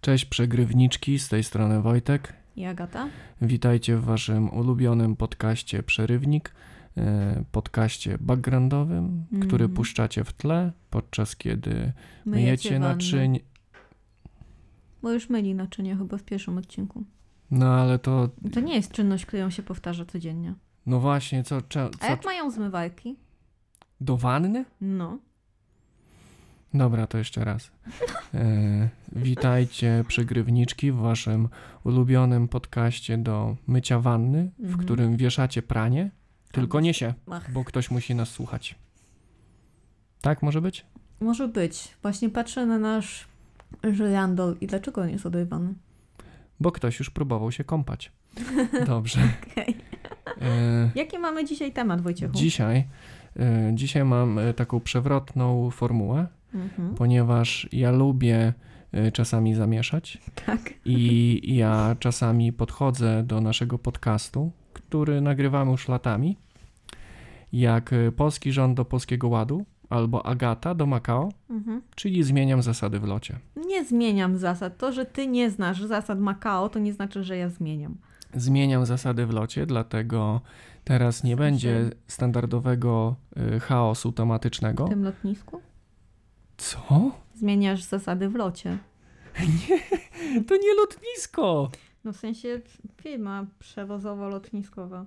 Cześć przegrywniczki, z tej strony Wojtek. I Agata. Witajcie w waszym ulubionym podcaście Przerywnik, e, podcaście backgroundowym, który Mhm. puszczacie w tle, podczas kiedy Myjecie myjecie naczyń. Bo już myli naczynia chyba w pierwszym odcinku. No ale to, To nie jest czynność, którą się powtarza codziennie. no właśnie, co, A co jak mają zmywajki? do wanny? No. Dobra, to jeszcze raz. E, witajcie przegrywniczki w waszym ulubionym podcaście do mycia wanny, w Mhm. którym wieszacie pranie, tylko nie się. Ach, bo ktoś musi nas słuchać. Tak może być? może być. Właśnie patrzę na nasz żyrandol i dlaczego on jest odrywany? Bo ktoś już próbował się kąpać. Dobrze. Okej. E, Jaki mamy dzisiaj temat, Wojciechu? dzisiaj, e, dzisiaj mam e, taką przewrotną formułę, Mhm. ponieważ ja lubię e, czasami zamieszać Tak. i ja czasami podchodzę do naszego podcastu, który nagrywamy już latami, jak e, polski rząd do Polskiego Ładu albo Agata do Makao, Mhm. czyli zmieniam zasady w locie. Nie zmieniam zasad. To, że ty nie znasz zasad Makao, to nie znaczy, że ja zmieniam. Zmieniam zasady w locie, dlatego teraz nie będzie standardowego y, chaosu tematycznego. W tym lotnisku? Co? Zmieniasz zasady w locie. To nie lotnisko! No w sensie firma przewozowo-lotniskowa.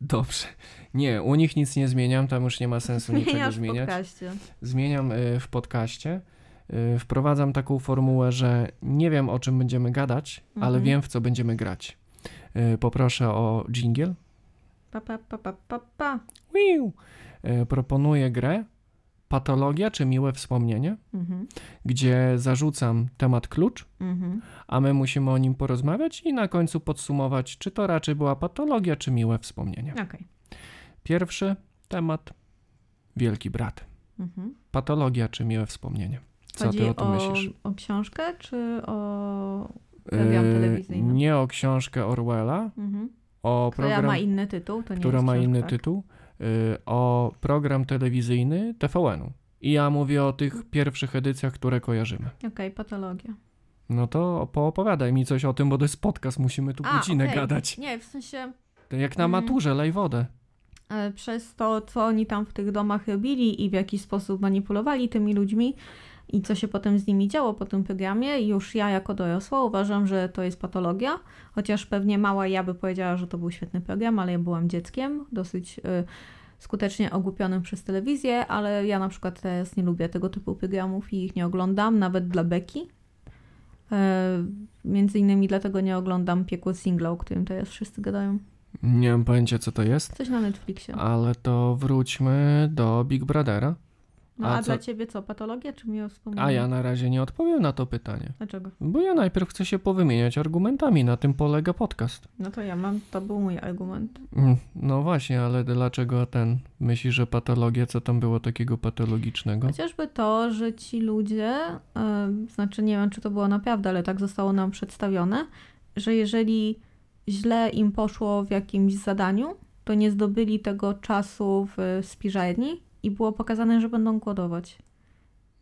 Dobrze. Nie, u nich nic nie zmieniam, tam już nie ma sensu niczego Zmieniasz w zmieniać. podcaście. Zmieniam y, w podcaście. Y, Wprowadzam taką formułę, że nie wiem o czym będziemy gadać, ale Mhm. wiem w co będziemy grać. Y, Poproszę o jingle. Pa, pa, pa, pa, pa, pa. Y, Proponuję grę Patologia czy miłe wspomnienie, Mhm, gdzie zarzucam temat klucz, mhm. a my musimy o nim porozmawiać i na końcu podsumować, czy to raczej była patologia, czy miłe wspomnienie. Okej. Pierwszy temat Wielki Brat. Mhm. Patologia, czy miłe wspomnienie. Co Chodzi ty o tym myślisz? o książkę, czy o... program Yy. Nie o książkę Orwella, Mhm. o Która program, ma inny tytuł, to nie która ma książka, inny tak? tytuł, yy, o program telewizyjny TVN-u. I ja mówię o tych pierwszych edycjach, które kojarzymy. Okej, patologia. No to poopowiadaj mi coś o tym, bo to jest podcast, musimy tu A, godzinę okej. gadać. Nie, w sensie To jak na Mm. maturze, lej wodę. e, przez to, co oni tam w tych domach robili i w jaki sposób manipulowali tymi ludźmi i co się potem z nimi działo po tym programie, już ja jako dorosła uważam, że to jest patologia, chociaż pewnie mała ja by powiedziała, że to był świetny program, ale ja byłam dzieckiem, dosyć y, skutecznie ogłupionym przez telewizję, ale ja na przykład teraz nie lubię tego typu programów i ich nie oglądam, nawet dla Beki. E, między innymi dlatego nie oglądam Piekło Singla, o którym teraz wszyscy gadają. Nie mam pojęcia, co to jest, Coś na Netflixie. ale to wróćmy do Big Brothera. No a a, co- dla ciebie co, patologia czy miłe wspomnienie? A ja na razie nie odpowiem na to pytanie. Dlaczego? Bo ja najpierw chcę się powymieniać argumentami, na tym polega podcast. No to ja mam, to był mój argument. Mm, No właśnie, ale dlaczego ten? Myślisz, że patologia, co tam było takiego patologicznego? Chociażby to, że ci ludzie, y, znaczy nie wiem, czy to było naprawdę, ale tak zostało nam przedstawione, że jeżeli źle im poszło w jakimś zadaniu, to nie zdobyli tego czasu w spiżarni i było pokazane, że będą głodować.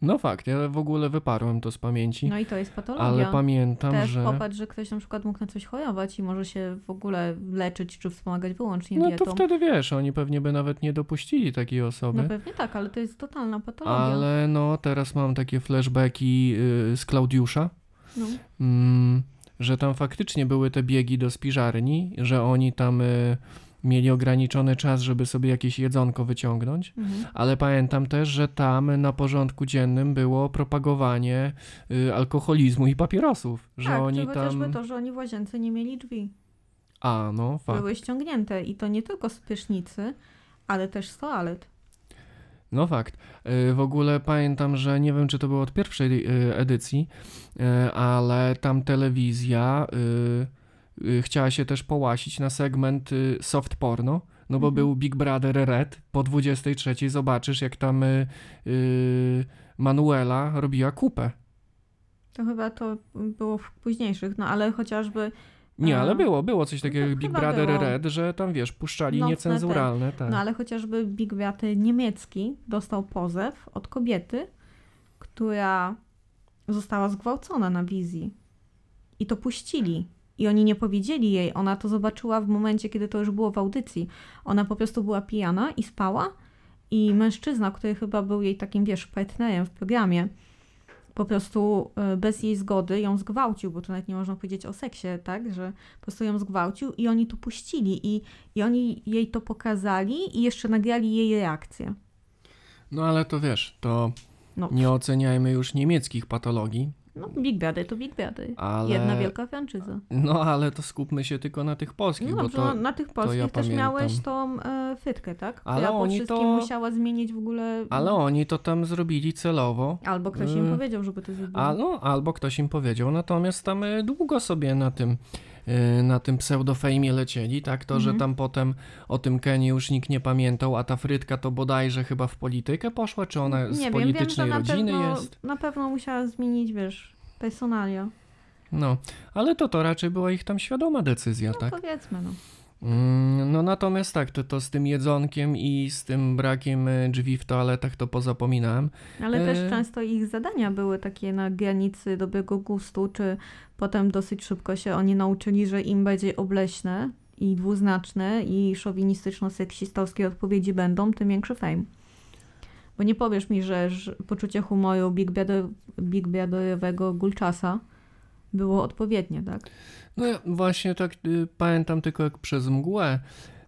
No fakt, ja w ogóle wyparłem to z pamięci, No i to jest patologia. ale pamiętam, Też że... popatrz, że ktoś na przykład mógł na coś chorować i może się w ogóle leczyć czy wspomagać wyłącznie No dietą. to wtedy wiesz, oni pewnie by nawet nie dopuścili takiej osoby. No pewnie tak, ale to jest totalna patologia. Ale no, teraz mam takie flashbacki yy, z Klaudiusza, No. mm, że tam faktycznie były te biegi do spiżarni, że oni tam y, mieli ograniczony czas, żeby sobie jakieś jedzonko wyciągnąć. Mhm. Ale pamiętam też, że tam na porządku dziennym było propagowanie y, alkoholizmu i papierosów. Że tak, oni czy chociażby tam. to, że oni w łazience nie mieli drzwi. A, no fakt. Były ściągnięte i to nie tylko z prysznicy, ale też z toalet. No fakt. Y, W ogóle pamiętam, że nie wiem, czy to było od pierwszej y, edycji, y, ale tam telewizja chciała się też połasić na segment y, soft porno, no bo Mhm. był Big Brother Red. Po 23 zobaczysz, jak tam y, y, Manuela robiła kupę. To chyba to było w późniejszych, no ale chociażby, Nie, ale było, było coś takiego jak Big chyba Brother było. Red, że tam wiesz, puszczali Nocne niecenzuralne. Tak. no ale chociażby Big Beaty niemiecki dostał pozew od kobiety, która została zgwałcona na wizji. i to puścili. I oni nie powiedzieli jej, ona to zobaczyła w momencie, kiedy to już było w audycji. Ona po prostu była pijana i spała. I mężczyzna, który chyba był jej takim, wiesz, partnerem w programie, po prostu e, bez jej zgody ją zgwałcił, bo to nawet nie można powiedzieć o seksie, tak, że po prostu ją zgwałcił i oni to puścili. I, i oni jej to pokazali i jeszcze nagrali jej reakcję. No ale to wiesz, to No, nie oceniajmy już niemieckich patologii, no Big Brother to Big Brother. ale... Jedna wielka franczyza. No ale to skupmy się tylko na tych polskich, No bo to... no, na tych polskich ja też pamiętam. miałeś tą e, fytkę, tak? Ale Która po oni wszystkim to- musiała zmienić w ogóle... Ale oni to tam zrobili celowo. Albo ktoś im Y, powiedział, żeby to zrobić. A, no, albo ktoś im powiedział, natomiast tam y, długo sobie na tym, na tym pseudofejmie lecieli, tak, to, że Mhm. tam potem o tym Kenie już nikt nie pamiętał, a ta Frytka to bodajże chyba w politykę poszła, czy ona z nie wiem, politycznej wiem, że na rodziny pewno, jest? Na pewno musiała zmienić, wiesz, personalia. No, ale to to raczej była ich tam świadoma decyzja, No tak? powiedzmy, no. Mm, No natomiast tak, to, to z tym jedzonkiem i z tym brakiem y, drzwi w toaletach to pozapominałem. Ale też często ich zadania były takie na granicy dobrego gustu, czy potem dosyć szybko się oni nauczyli, że im bardziej obleśne i dwuznaczne i szowinistyczno-seksistowskie odpowiedzi będą, tym większy fame. Bo nie powiesz mi, że, poczucie humoru Big, Brother, Big Gulczasa było odpowiednie, tak? No ja właśnie tak y, pamiętam tylko jak przez mgłę.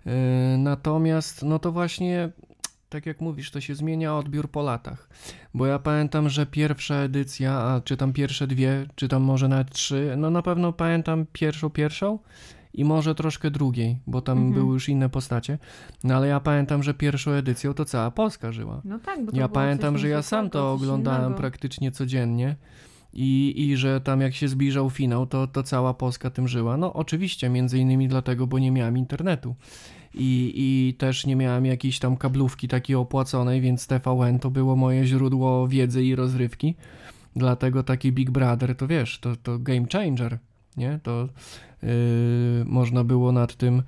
Y, natomiast no to właśnie tak jak mówisz, to się zmienia odbiór po latach. Bo ja pamiętam, że pierwsza edycja, a czy tam pierwsze dwie, czy tam może nawet trzy, no na pewno pamiętam pierwszą, pierwszą i może troszkę drugiej, bo tam Mhm. były już inne postacie. No ale ja pamiętam, że pierwszą edycją to cała Polska żyła. No tak, bo to Ja pamiętam, że ja sam to oglądałem innego. praktycznie codziennie i, i że tam jak się zbliżał finał, to, to cała Polska tym żyła. No oczywiście, między innymi dlatego, bo nie miałem internetu i, i też nie miałem jakiejś tam kablówki takiej opłaconej, więc TVN to było moje źródło wiedzy i rozrywki. Dlatego taki Big Brother, to wiesz, to, to game changer, nie? To yy, można było nad tym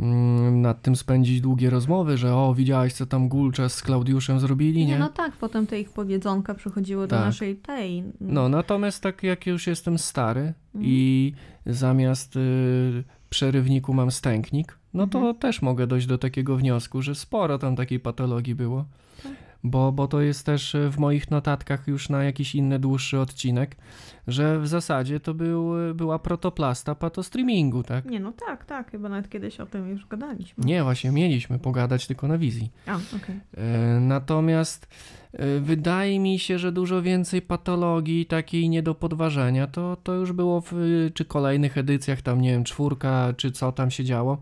mm, nad tym spędzić długie rozmowy, że o, widziałeś co tam Gulczas z Klaudiuszem zrobili, nie? Nie, no tak, potem te ich powiedzonka przychodziły do Tak. naszej tej. No, natomiast tak jak już jestem stary Mhm. i zamiast y, przerywniku mam stęknik, no to Mhm. też mogę dojść do takiego wniosku, że sporo tam takiej patologii było. Tak. Bo, bo to jest też y, w moich notatkach już na jakiś inny dłuższy odcinek, że w zasadzie to był, była protoplasta patostreamingu, tak? Nie, no tak, tak, chyba nawet kiedyś o tym już gadaliśmy. Nie, właśnie mieliśmy pogadać tylko na wizji. A, okej. E, Natomiast e, wydaje mi się, że dużo więcej patologii takiej nie do podważenia to, to już było w czy kolejnych edycjach, tam nie wiem, czwórka, czy co tam się działo,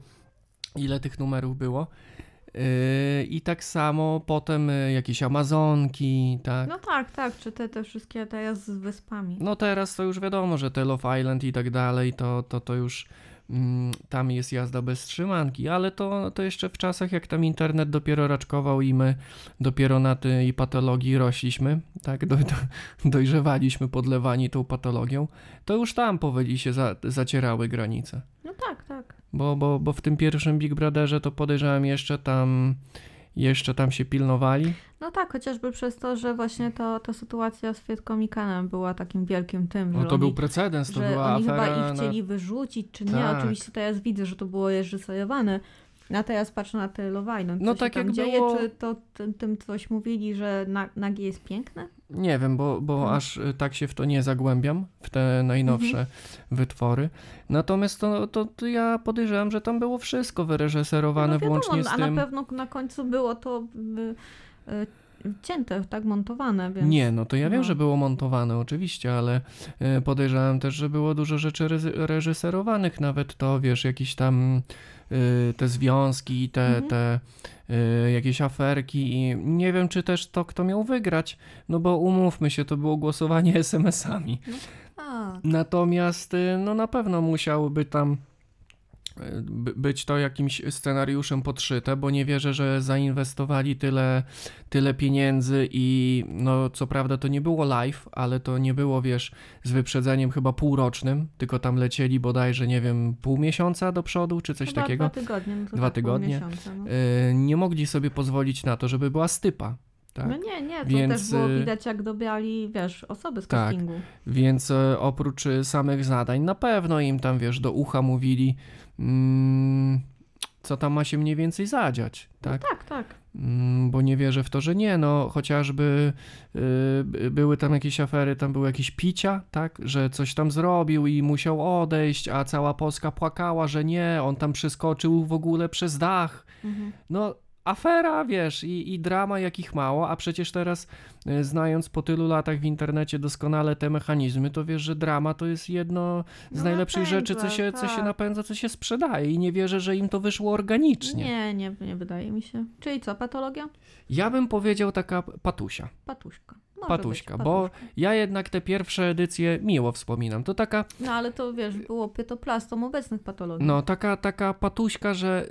ile tych numerów było. E, I tak samo potem e, jakieś Amazonki, tak. No tak, tak, czy te, te wszystkie teraz z wyspami. No teraz to już wiadomo, że te Love Island i tak dalej, to, to, to już mm, tam jest jazda bez trzymanki, ale to, to jeszcze w czasach, jak tam internet dopiero raczkował i my dopiero na tej patologii rośliśmy, tak, do, do, dojrzewaliśmy podlewani tą patologią, to już tam powoli się za, zacierały granice. No tak. Bo, bo, bo w tym pierwszym Big Brotherze to podejrzewam jeszcze tam, jeszcze tam się pilnowali. No tak, chociażby przez to, że właśnie to, ta sytuacja z Fietką i Kanem była takim wielkim tym, No to oni, był precedens, to że była oni afera. chyba ich na- chcieli wyrzucić, czy nie. Tak. Oczywiście teraz widzę, że to było reżyserowane. A teraz patrzę na te co No tak jak dzieje, było- czy to tym, tym coś mówili, że na, nagie jest piękne? Nie wiem, bo, bo Hmm. aż y, tak się w to nie zagłębiam, w te najnowsze Mhm. wytwory. Natomiast to, to, to ja podejrzewam, że tam było wszystko wyreżyserowane no wiadomo, włącznie z a tym. na pewno na końcu było to y, y, cięte, tak montowane, więc... Nie, no to ja wiem, no. że było montowane oczywiście, ale podejrzewam też, że było dużo rzeczy reżyserowanych, nawet to, wiesz, jakieś tam te związki, te, Mhm. te y, jakieś aferki i nie wiem, czy też to, kto miał wygrać, no bo umówmy się, to było głosowanie SMS-ami. A, Natomiast y, no na pewno musiałoby tam y, być to jakimś scenariuszem podszyte, bo nie wierzę, że zainwestowali tyle, tyle pieniędzy i no co prawda to nie było live, ale to nie było, wiesz, z wyprzedzeniem chyba półrocznym, tylko tam lecieli bodajże, nie wiem, pół miesiąca do przodu, czy coś chyba takiego. Dwa tygodnie. No Dwa tak, tygodnie. miesiąca, no. Y, nie mogli sobie pozwolić na to, żeby była stypa. tak? No nie, nie, to Więc, też było y, widać, jak dobrali, wiesz, osoby z Tak. castingu. Więc e, oprócz samych zadań, na pewno im tam, wiesz, do ucha mówili, co tam ma się mniej więcej zadziać, tak? Tak, tak. Mm, bo nie wierzę w to, że nie, no chociażby y, by- były tam jakieś afery, tam były jakieś picia, tak, że coś tam zrobił i musiał odejść, a cała Polska płakała, że nie, on tam przeskoczył w ogóle przez dach. Mhm. No afera, wiesz, i, i drama jakich mało, a przecież teraz y, znając po tylu latach w internecie doskonale te mechanizmy, to wiesz, że drama to jest jedno z No najlepszych napędza, rzeczy, co się, co się tak. napędza, co się sprzedaje i nie wierzę, że im to wyszło organicznie. Nie, nie, nie wydaje mi się. Czyli co, patologia? Ja bym powiedział taka patusia. Patuśka. Może Patuśka, być, bo ja jednak te pierwsze edycje miło wspominam. To taka, No ale to wiesz, było pytoplastom obecnych patologii. no, taka, taka patuśka, że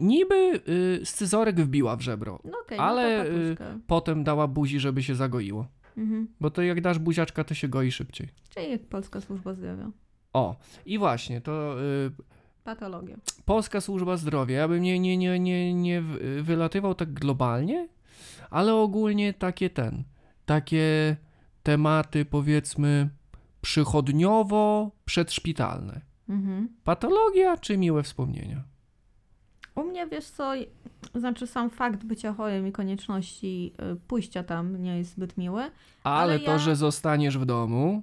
niby y, scyzorek wbiła w żebro, No okej, ale, no y, potem dała buzi, żeby się zagoiło. Mhm. Bo to jak dasz buziaczka, to się goi szybciej. Czyli jak Polska Służba Zdrowia. O, i właśnie, to y, Patologia. Polska Służba Zdrowia. Ja bym nie, nie, nie, nie, nie wylatywał tak globalnie, ale ogólnie takie ten, takie tematy powiedzmy przychodniowo-przedszpitalne. Mhm. Patologia czy miłe wspomnienia? U mnie, wiesz co, znaczy sam fakt bycia chorym i konieczności y, pójścia tam nie jest zbyt miły. Ale, Ale to, ja- że zostaniesz w domu,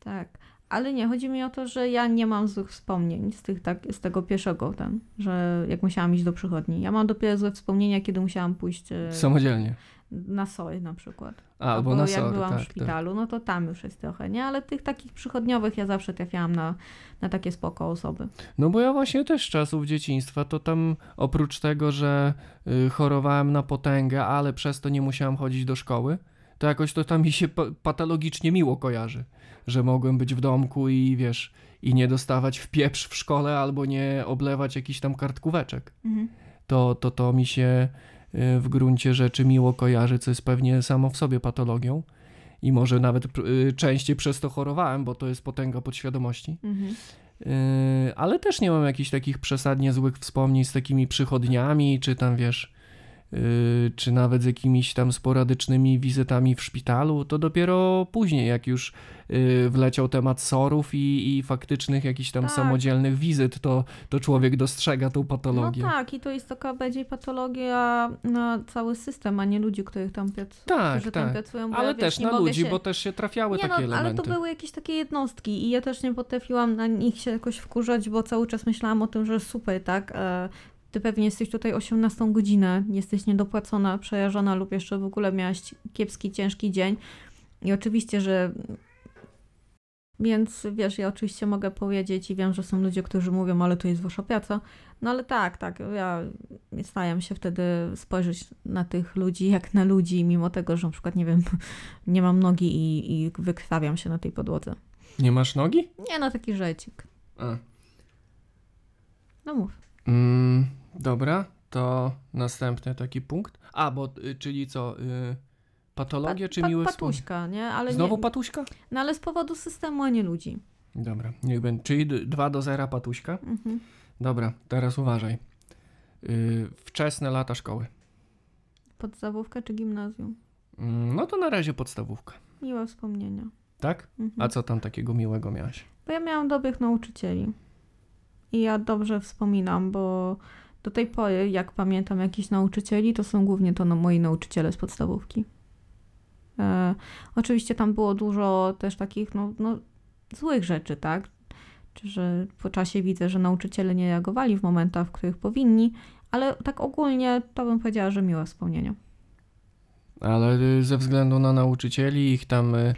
Tak. Ale nie, chodzi mi o to, że ja nie mam złych wspomnień z, tych, tak, z tego pierwszego, ten, że jak musiałam iść do przychodni. Ja mam dopiero złe wspomnienia, kiedy musiałam pójść y, samodzielnie. Na SOJ na przykład. Albo Albo na jak byłam tak, w szpitalu, no to tam już jest trochę, nie? Ale tych takich przychodniowych ja zawsze trafiałam na, na takie spoko osoby. tak. No bo ja właśnie też z czasów dzieciństwa, to tam oprócz tego, że y, chorowałem na potęgę, ale przez to nie musiałem chodzić do szkoły, to jakoś to tam mi się pa- patologicznie miło kojarzy, że mogłem być w domku i wiesz, i nie dostawać w pieprz w szkole albo nie oblewać jakichś tam kartkóweczek. Mhm. To, to, to mi się w gruncie rzeczy miło kojarzy, co jest pewnie samo w sobie patologią. I może nawet y, częściej przez to chorowałem, bo to jest potęga podświadomości. Mhm. Yy, ale też nie mam jakichś takich przesadnie złych wspomnień z takimi przychodniami, czy tam wiesz, czy nawet z jakimiś tam sporadycznymi wizytami w szpitalu. To dopiero później, jak już yy, wleciał temat sorów i, i faktycznych jakichś tam Tak. samodzielnych wizyt, to, to człowiek dostrzega tą No patologię. tak, i to jest taka bardziej patologia na cały system, a nie ludzi, których tam, prac- Tak, którzy tam tak. pracują. Bo Ale ja, wiesz, też nie na ludzi, się... bo też się trafiały Nie takie no, ale elementy. to były jakieś takie jednostki i ja też nie potrafiłam na nich się jakoś wkurzać, bo cały czas myślałam o tym, że super, tak? Ty pewnie jesteś tutaj 18 godzinę, jesteś niedopłacona, przejażona lub jeszcze w ogóle miałaś kiepski, ciężki dzień. I oczywiście, że. Więc wiesz, ja oczywiście mogę powiedzieć i wiem, że są ludzie, którzy mówią, ale to jest wasza praca. No ale tak, tak, ja staram się wtedy spojrzeć na tych ludzi jak na ludzi, mimo tego, że na przykład, nie wiem, nie mam nogi i, i wykrwawiam się na tej podłodze. Nie masz nogi? Nie no, taki rzecik. A. No mów. Mm, dobra, to następny taki punkt. A, bo y, czyli co? Y, patologia Pa- czy pa- miłe wspomnienia? Patuśka, nie? Ale Znowu nie, patuśka? No ale z powodu systemu, a nie ludzi. Dobra, niech będzie. Czyli 2 do 0 patuśka. Mhm. Dobra, teraz uważaj. Y, wczesne lata szkoły. Podstawówka czy gimnazjum? Mm, no to na razie podstawówka. Miłe wspomnienia. Tak? Mhm. A co tam takiego miłego miałaś? Bo ja miałam dobrych nauczycieli. I ja dobrze wspominam, bo do tej pory, jak pamiętam jakichś nauczycieli, to są głównie to no, moi nauczyciele z podstawówki. E, oczywiście tam było dużo też takich no, no, złych rzeczy, tak? Że po czasie widzę, że nauczyciele nie reagowali w momentach, w których powinni, ale tak ogólnie to bym powiedziała, że miłe wspomnienia. Ale y, ze względu na nauczycieli, ich tam y,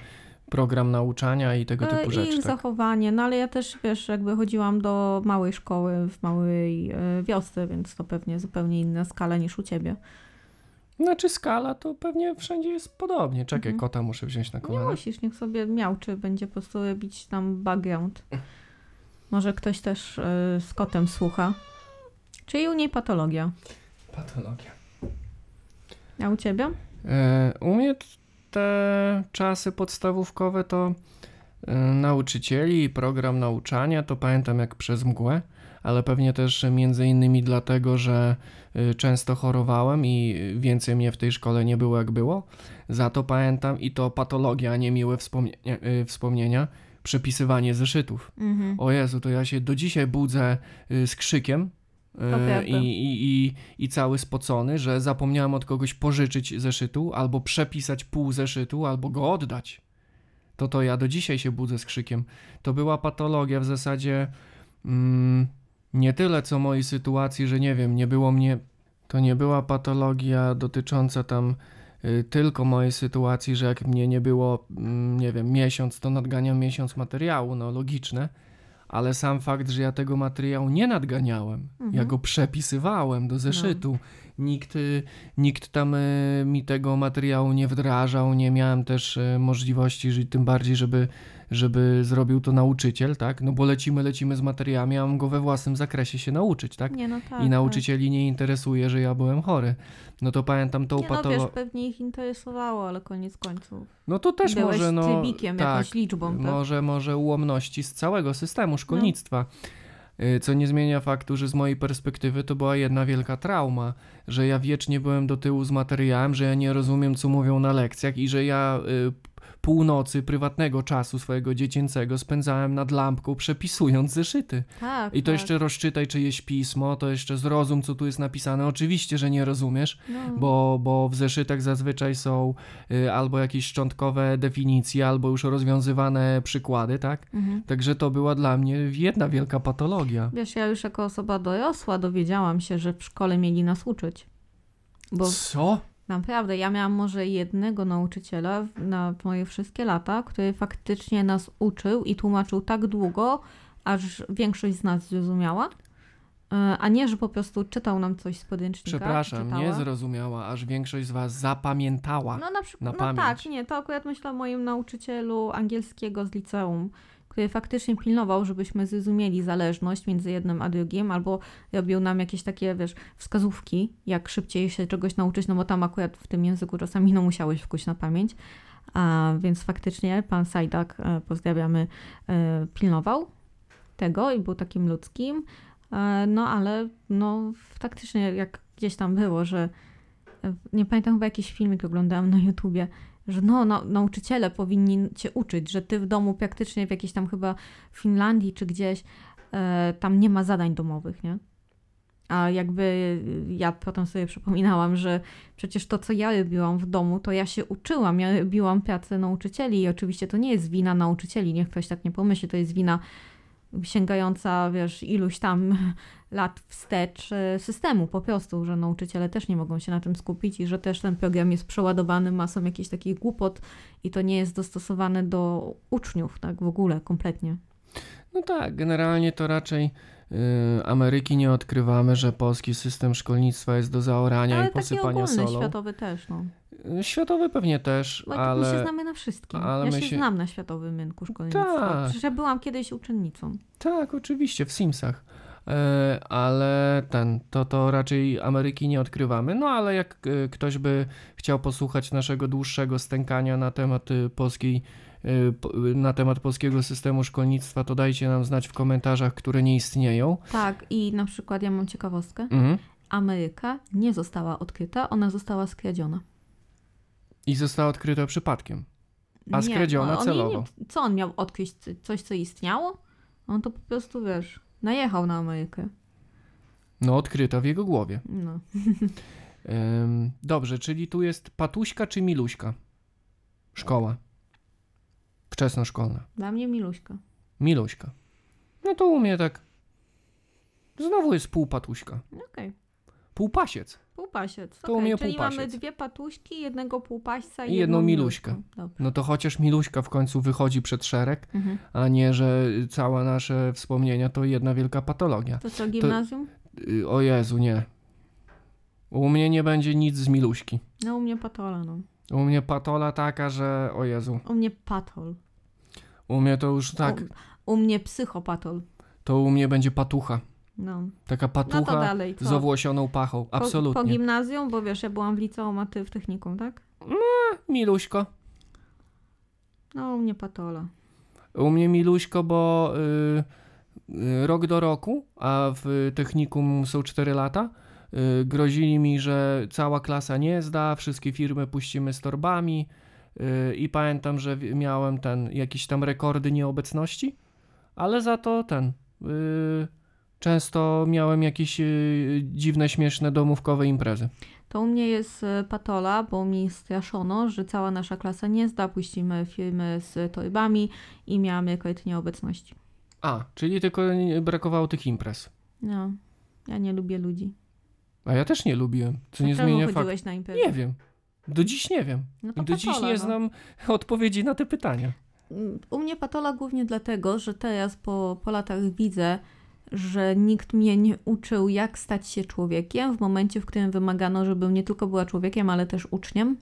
program nauczania i tego E, typu I rzeczy. ich Tak? zachowanie, no ale ja też, wiesz, jakby chodziłam do małej szkoły w małej e, wiosce, więc to pewnie zupełnie inna skala niż u ciebie. Znaczy skala to pewnie wszędzie jest podobnie. Czekaj, Mhm. kota muszę wziąć na Nie kolana. musisz, niech sobie miał, czy będzie po prostu robić tam background. Może ktoś też e, z kotem słucha. Czyli u niej patologia. Patologia. A u ciebie? U mnie te czasy podstawówkowe to e, nauczycieli i program nauczania, to pamiętam jak przez mgłę, ale pewnie też między innymi dlatego, że y, często chorowałem i więcej mnie w tej szkole nie było jak było. Za to pamiętam i to patologia, a nie miłe wspomnienia, y, wspomnienia przepisywanie zeszytów. Mhm. O Jezu, to ja się do dzisiaj budzę y, z krzykiem y. i, i, i, i cały spocony, że zapomniałem od kogoś pożyczyć zeszytu, albo przepisać pół zeszytu, albo go oddać. To to ja do dzisiaj się budzę z krzykiem. To była patologia w zasadzie mm, nie tyle co mojej sytuacji, że nie wiem, nie było mnie. To nie była patologia dotycząca tam y, tylko mojej sytuacji, że jak mnie nie było, mm, nie wiem, miesiąc, to nadganiam miesiąc materiału, no logiczne, ale sam fakt, że ja tego materiału nie nadganiałem, Mhm. ja go przepisywałem do zeszytu. Nikt, y, nikt tam y, mi tego materiału nie wdrażał, nie miałem też y, możliwości, tym bardziej, żeby, żeby zrobił to nauczyciel, tak? No bo lecimy, lecimy z materiałami, a mam go we własnym zakresie się nauczyć, tak? Nie, no tak. I nauczycieli nie interesuje, że ja byłem chory. No to pamiętam tą Tak. Nie, no patologię. wiesz, pewnie ich interesowało, ale koniec końców. No to też Byłeś może, no. trybikiem, tak, jakąś liczbą, tak? Może, może ułomności z całego systemu No. szkolnictwa. Y, Co nie zmienia faktu, że z mojej perspektywy to była jedna wielka trauma, że ja wiecznie byłem do tyłu z materiałem, że ja nie rozumiem, co mówią na lekcjach i że ja y, północy prywatnego czasu swojego dziecięcego spędzałem nad lampką przepisując zeszyty. Tak, I to tak. jeszcze rozczytaj czyjeś pismo, to jeszcze zrozum, co tu jest napisane. Oczywiście, że nie rozumiesz, No. bo, bo w zeszytach zazwyczaj są y, albo jakieś szczątkowe definicje, albo już rozwiązywane przykłady, tak? Mhm. Także to była dla mnie jedna wielka patologia. Wiesz, ja już jako osoba dorosła dowiedziałam się, że w szkole mieli nas uczyć. Bo Co? Naprawdę, ja miałam może jednego nauczyciela na moje wszystkie lata, który faktycznie nas uczył i tłumaczył tak długo, aż większość z nas zrozumiała. E, A nie, że po prostu czytał nam coś z podręcznika. Przepraszam, nie zrozumiała, aż większość z was zapamiętała. No na przykład, na no pamięć. tak, nie, to akurat myślę o moim nauczycielu angielskiego z liceum, faktycznie pilnował, żebyśmy zrozumieli zależność między jednym a drugim, albo robił nam jakieś takie, wiesz, wskazówki, jak szybciej się czegoś nauczyć, no bo tam akurat w tym języku czasami no musiałeś wkuć na pamięć, a więc faktycznie pan Sajdak, e, pozdrawiamy, e, pilnował tego i był takim ludzkim, e, no ale no faktycznie jak gdzieś tam było, że e, nie pamiętam, chyba jakiś filmik oglądałam na YouTubie, że no, no, nauczyciele powinni cię uczyć, że ty w domu praktycznie w jakiejś tam chyba Finlandii czy gdzieś e, tam nie ma zadań domowych, nie? A jakby y, ja potem sobie przypominałam, że przecież to, co ja robiłam w domu, to ja się uczyłam, ja robiłam pracę nauczycieli i oczywiście to nie jest wina nauczycieli, niech ktoś tak nie pomyśli, to jest wina sięgająca, wiesz, iluś tam lat wstecz e, systemu po prostu, że nauczyciele też nie mogą się na tym skupić i że też ten program jest przeładowany masą jakichś takich głupot i to nie jest dostosowane do uczniów, tak w ogóle, kompletnie. No tak, generalnie to raczej y, Ameryki nie odkrywamy, że polski system szkolnictwa jest do zaorania Ale i taki posypania ogólny, solą. światowy też, no. Y, Światowy pewnie też, Bo my się ale znamy na wszystkim. ale ja się, się- znam na światowym rynku szkolnictwa. Tak. Przecież ja byłam kiedyś uczennicą. tak, oczywiście, w Simsach. E, ale ten, to, to raczej Ameryki nie odkrywamy. No ale jak e, ktoś by chciał posłuchać naszego dłuższego stękania na temat y, polskiej, y, po- y, na temat polskiego systemu szkolnictwa, to dajcie nam znać w komentarzach, które nie istnieją. Tak, i na przykład ja mam ciekawostkę. Mhm. Ameryka nie została odkryta, ona została skradziona. I została odkryta przypadkiem. A skradziona on celowo. Nie, co on miał odkryć? Coś, co istniało? On to po prostu, wiesz, najechał na Amerykę. No, odkryta w jego głowie. No. Dobrze, czyli tu jest Patuśka czy Miluśka? Szkoła. Wczesnoszkolna. Dla mnie Miluśka. Miluśka. No to u mnie tak. Znowu jest pół patuśka. Okej. Półpasiec. Półpasiec. To u okej. mnie Czyli mamy półpasiec. dwie patuśki, jednego półpaśca i, I jedną miluśkę. miluśkę. Dobra. No to chociaż Miluśka w końcu wychodzi przed szereg, Mhm. a nie, że całe nasze wspomnienia to jedna wielka patologia. To co, gimnazjum? Y, O Jezu, nie. U mnie nie będzie nic z Miluśki. No u mnie patola, no. U mnie patola taka, że o Jezu. U mnie patol. U mnie to już tak, U, u mnie psychopatol. to u mnie będzie patucha. No. Taka No to patucha dalej, co? z owłosioną pachą. Po, po Absolutnie. gimnazjum, bo wiesz, ja byłam w liceum, a ty w technikum, tak? Miluśko. No u mnie patola. U mnie Miluśko, bo y, y, rok do roku, a w technikum są 4 lata, y, grozili mi, że cała klasa nie zda, wszystkie firmy puścimy z torbami i pamiętam, że miałem ten, jakieś tam rekordy nieobecności, ale za to ten, y, często miałem jakieś y, dziwne, śmieszne domówkowe imprezy. To u mnie jest e, patola, bo mi straszono, że cała nasza klasa nie zda, puścimy filmy z torbami i miałam rekord nieobecności. A, czyli tylko nie- brakowało tych imprez. No, ja nie lubię ludzi. A ja też nie lubiłem, co nie Czemu zmienia faktu. na imprezę? Nie wiem. Do dziś nie wiem. No do dziś patola, nie no. znam odpowiedzi na te pytania. U mnie patola głównie dlatego, że teraz po, po latach widzę, że nikt mnie nie uczył, jak stać się człowiekiem w momencie, w którym wymagano, żebym nie tylko była człowiekiem, ale też uczniem.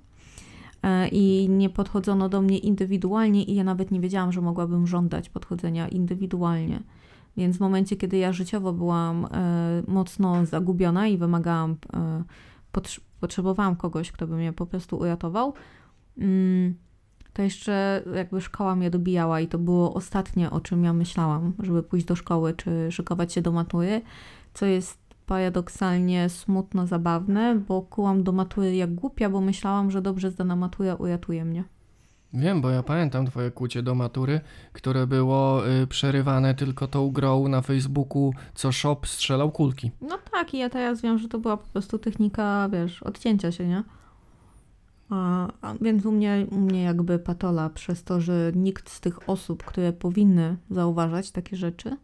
E, I nie podchodzono do mnie indywidualnie, i ja nawet nie wiedziałam, że mogłabym żądać podchodzenia indywidualnie. Więc w momencie, kiedy ja życiowo byłam e, mocno zagubiona i wymagałam, e, potrzebowałam kogoś, kto by mnie po prostu uratował, mm, to jeszcze jakby szkoła mnie dobijała i to było ostatnie, o czym ja myślałam, żeby pójść do szkoły czy szykować się do matury, co jest paradoksalnie smutno zabawne, bo kułam do matury jak głupia, bo myślałam, że dobrze zdana matura uratuje mnie. Wiem, bo ja pamiętam twoje kłucie do matury, które było y, przerywane tylko tą grą na Facebooku, co shop strzelał kulki. No tak, i ja teraz wiem, że to była po prostu technika, wiesz, odcięcia się, nie? A, a więc u mnie, u mnie jakby patola przez to, że nikt z tych osób, które powinny zauważać takie rzeczy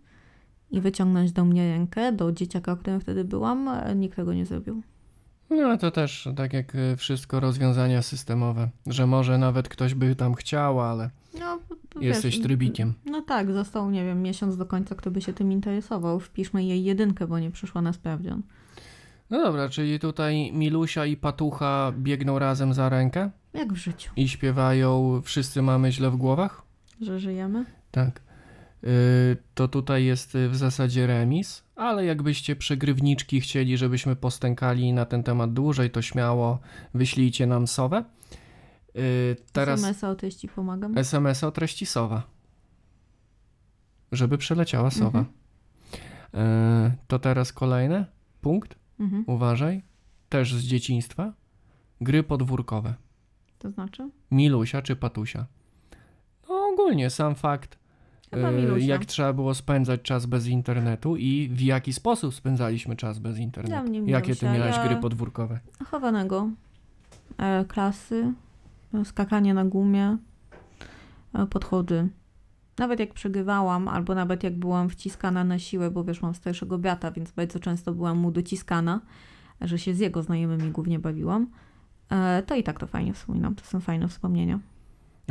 i wyciągnąć do mnie rękę, do dzieciaka, którym wtedy byłam, e, nikt tego nie zrobił. No to też tak jak y, wszystko rozwiązania systemowe, że może nawet ktoś by tam chciał, ale No, wiesz, jesteś trybikiem. No tak, został, nie wiem, miesiąc do końca, kto by się tym interesował. Wpiszmy jej jedynkę, bo nie przyszła na sprawdzian. No dobra, czyli tutaj Milusia i Patucha biegną razem za rękę Jak w życiu, i śpiewają Wszyscy mamy źle w głowach? że żyjemy. Tak. Y, to tutaj jest y, w zasadzie remis, ale jakbyście przegrywniczki chcieli, żebyśmy postękali na ten temat dłużej, to śmiało wyślijcie nam sowę. Y, teraz SMS-a o treści pomagam. SMS o treści sowa. Żeby przeleciała sowa. Mhm. Y, to teraz kolejny punkt. Mhm. Uważaj. Też z dzieciństwa. Gry podwórkowe. To znaczy? Milusia czy Patusia. No ogólnie sam fakt Chyba Milusia. jak trzeba było spędzać czas bez internetu i w jaki sposób spędzaliśmy czas bez internetu. Dla mnie Jakie ty miałeś ja- gry podwórkowe? Chowanego. E, klasy, e, skakanie na gumie, e, podchody. Nawet jak przegrywałam, albo nawet jak byłam wciskana na siłę, bo wiesz, mam starszego brata, więc bardzo często byłam mu dociskana, że się z jego znajomymi głównie bawiłam, e, to i tak to fajnie wspominam. To są fajne wspomnienia.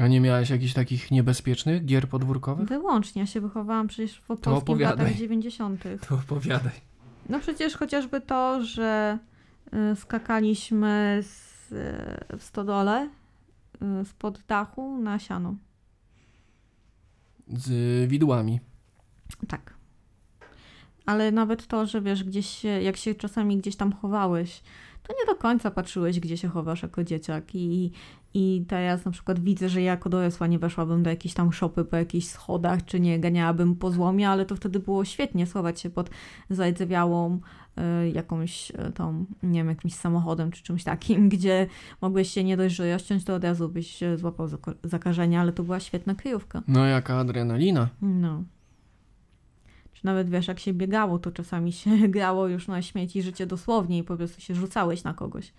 A nie miałeś jakichś takich niebezpiecznych gier podwórkowych? Wyłącznie. Ja się wychowałam przecież w opowiadaj. latach 90. To opowiadaj. No przecież chociażby to, że y, skakaliśmy z, y, w stodole y, spod dachu na siano. Z widłami. Tak. Ale nawet to, że wiesz, gdzieś jak się czasami gdzieś tam chowałeś, to nie do końca patrzyłeś, gdzie się chowasz jako dzieciak. I, I teraz na przykład widzę, że ja jako dorosła nie weszłabym do jakiejś tam szopy po jakichś schodach, czy nie ganiałabym po złomie, ale to wtedy było świetnie schować się pod zardzewiałą y, jakąś y, tą, nie wiem, jakimś samochodem czy czymś takim, gdzie mogłeś się nie dość, że rozciąć, to od razu byś złapał zaka- zakażenia, ale to była świetna kryjówka. No jaka adrenalina. No. Czy nawet wiesz, jak się biegało, to czasami się grało już na śmieci życie dosłownie i po prostu się rzucałeś na kogoś.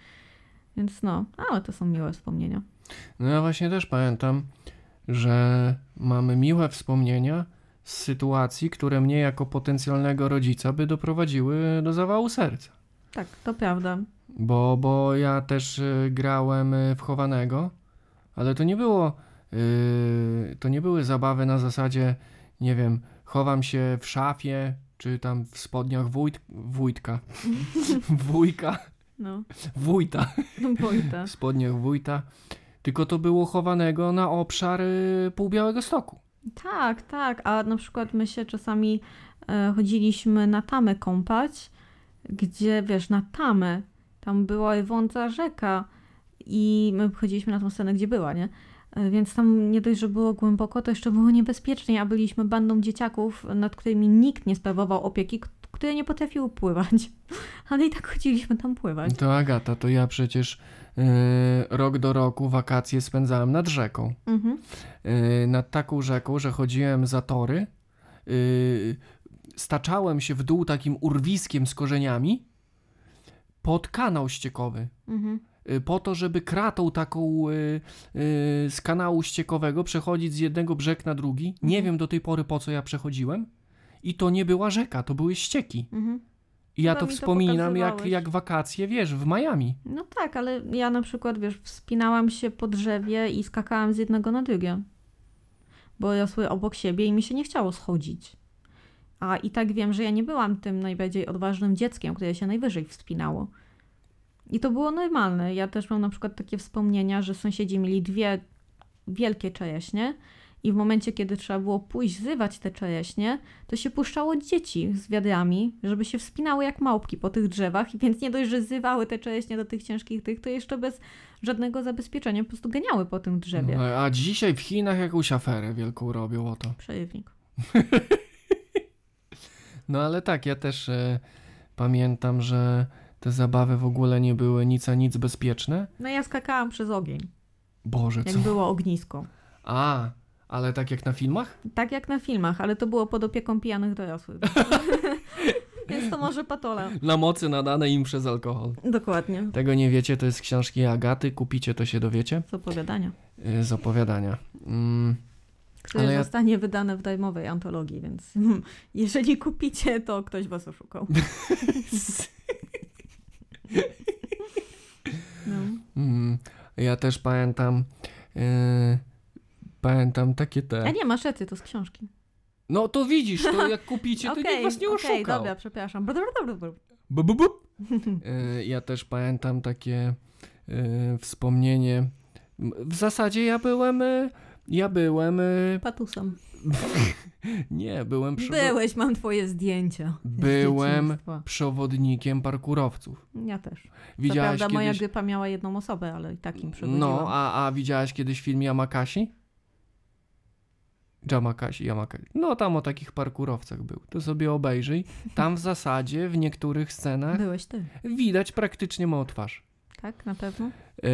Więc no, ale to są miłe wspomnienia. No ja właśnie też pamiętam, że mamy miłe wspomnienia z sytuacji, które mnie jako potencjalnego rodzica by doprowadziły do zawału serca. Tak, to prawda. Bo, bo ja też y, grałem y, w chowanego, ale to nie było. y, to nie były zabawy na zasadzie, nie wiem, chowam się w szafie, czy tam w spodniach wójt, wójtka. Wujka, No, wójta. Wojta. W spodniach wójta. Tylko to było chowanego na obszar y, półbiałego stoku. Tak, tak. A na przykład my się czasami e, chodziliśmy na tamę kąpać, gdzie wiesz, na tamę tam była wąca rzeka i my chodziliśmy na tą scenę, gdzie była, nie? E, Więc tam nie dość, że było głęboko, to jeszcze było niebezpiecznie, a byliśmy bandą dzieciaków, nad którymi nikt nie sprawował opieki, które nie potrafiły pływać. Ale i tak chodziliśmy tam pływać. To Agata, to ja przecież yy, rok do roku wakacje spędzałem nad rzeką. Mhm. Yy, nad taką rzeką, że chodziłem za tory, yy, staczałem się w dół takim urwiskiem z korzeniami pod kanał ściekowy. Mhm. y, po to, żeby kratą taką y, y, z kanału ściekowego przechodzić z jednego brzeg na drugi. Nie Mhm. wiem do tej pory po co ja przechodziłem. I to nie była rzeka, to były ścieki. Mhm. I ja Chyba to mi to wspominam jak, pokazywałeś. jak wakacje, wiesz, w Miami. No tak, ale ja na przykład, wiesz, wspinałam się po drzewie i skakałam z jednego na drugie. Bo rosły obok siebie i mi się nie chciało schodzić. A i tak wiem, że ja nie byłam tym najbardziej odważnym dzieckiem, które się najwyżej wspinało. I to było normalne. Ja też mam na przykład takie wspomnienia, że sąsiedzi mieli dwie wielkie czereśnie i w momencie, kiedy trzeba było pójść zrywać te czereśnie, to się puszczało dzieci z wiadrami, żeby się wspinały jak małpki po tych drzewach, i więc nie dość, że zrywały te czereśnie do tych ciężkich tych, to jeszcze bez żadnego zabezpieczenia po prostu ganiały po tym drzewie. No, a dzisiaj w Chinach jakąś aferę wielką robią o to. Przerywnik. No ale tak, ja też e, pamiętam, że te zabawy w ogóle nie były nic a nic bezpieczne. No ja skakałam przez ogień, Boże, jak co? było ognisko. A, ale tak jak na filmach? Tak jak na filmach, ale to było pod opieką pijanych dorosłych. Więc to może patola. Na mocy nadane im przez alkohol. Dokładnie. Tego nie wiecie, to jest książki Agaty, kupicie, to się dowiecie. Z opowiadania. Y, Z opowiadania. Mm, Które Ale ja- zostanie wydane w darmowej antologii, więc jeżeli kupicie, to ktoś was oszukał. No. mm, ja też pamiętam. y, pamiętam takie te. A nie, masz rację, to z książki. No to widzisz, to jak kupicie, to nikt was nie oszukał. okej, dobra, przepraszam. Bu, bu, bu. Y, ja też pamiętam takie y, wspomnienie. W zasadzie ja byłem. y, Ja byłem. y, Patusem. Nie, byłem. Przewo- Byłeś, mam twoje zdjęcia. Byłem przewodnikiem parkurowców. Ja też. Widziałaś prawda moja kiedyś. grupa miała jedną osobę, ale i tak im przychodziłam. No, a, a widziałaś kiedyś film Yamakasi? Yamakasi, Yamakasi. No tam o takich parkurowcach był. To sobie obejrzyj. Tam w zasadzie w niektórych scenach Byłeś ty, widać praktycznie moją twarz. tak? Na pewno? Yy,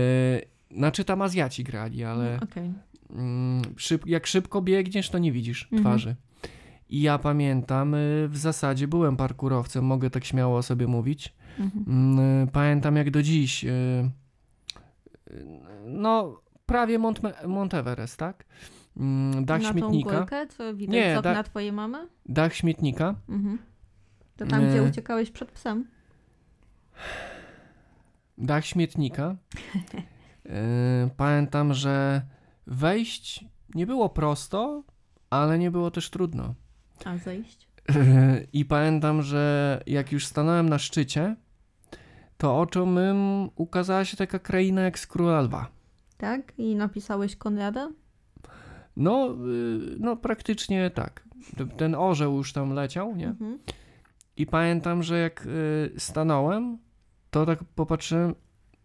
znaczy tam Azjaci grali, ale Okej. mm, szyb, jak szybko biegniesz, to nie widzisz Mhm. twarzy. I ja pamiętam, y, w zasadzie byłem parkurowcem, mogę tak śmiało o sobie mówić. Mhm. Mm, y, Pamiętam jak do dziś. No, prawie Mont, Mont Everest, tak? Mm, Dach Na tą śmietnika. górkę, co widać Nie, z okna da- twojej mamy? Dach śmietnika. Mhm. To tam, gdzie Nie. uciekałeś przed psem? Dach śmietnika. Y, Pamiętam, że wejść nie było prosto, ale nie było też trudno. A, zejść? I pamiętam, że jak już stanąłem na szczycie, to oczom mym ukazała się taka kraina jak z Króla Lwa. Tak? I napisałeś Konrada? No, y, no praktycznie tak. Ten orzeł już tam leciał, nie? Mhm. I pamiętam, że jak y, stanąłem, to tak popatrzyłem,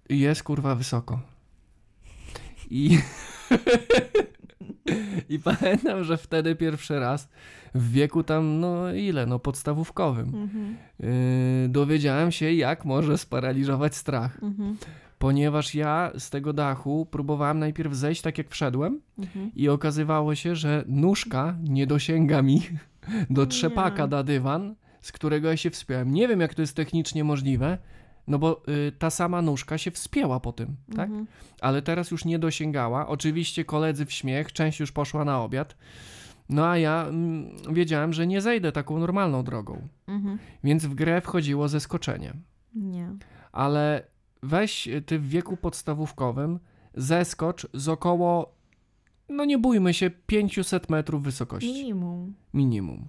jest kurwa wysoko. I, I pamiętam, że wtedy pierwszy raz w wieku tam, no ile, no podstawówkowym, Mhm. y, dowiedziałem się, jak może sparaliżować strach. Mhm. Ponieważ ja z tego dachu próbowałem najpierw zejść tak jak wszedłem, Mhm. i okazywało się, że nóżka nie dosięga mi do trzepaka Nie. na dywan, z którego ja się wspiąłem. Nie wiem, jak to jest technicznie możliwe, no bo y, ta sama nóżka się wspięła po tym, tak? Mhm. Ale teraz już nie dosięgała. Oczywiście koledzy w śmiech, część już poszła na obiad. No a ja mm, wiedziałem, że nie zejdę taką normalną drogą. Mhm. Więc w grę wchodziło zeskoczenie. Nie. Ale weź y, ty w wieku podstawówkowym zeskocz z około, no nie bójmy się, 500 metrów wysokości. Minimum. Minimum.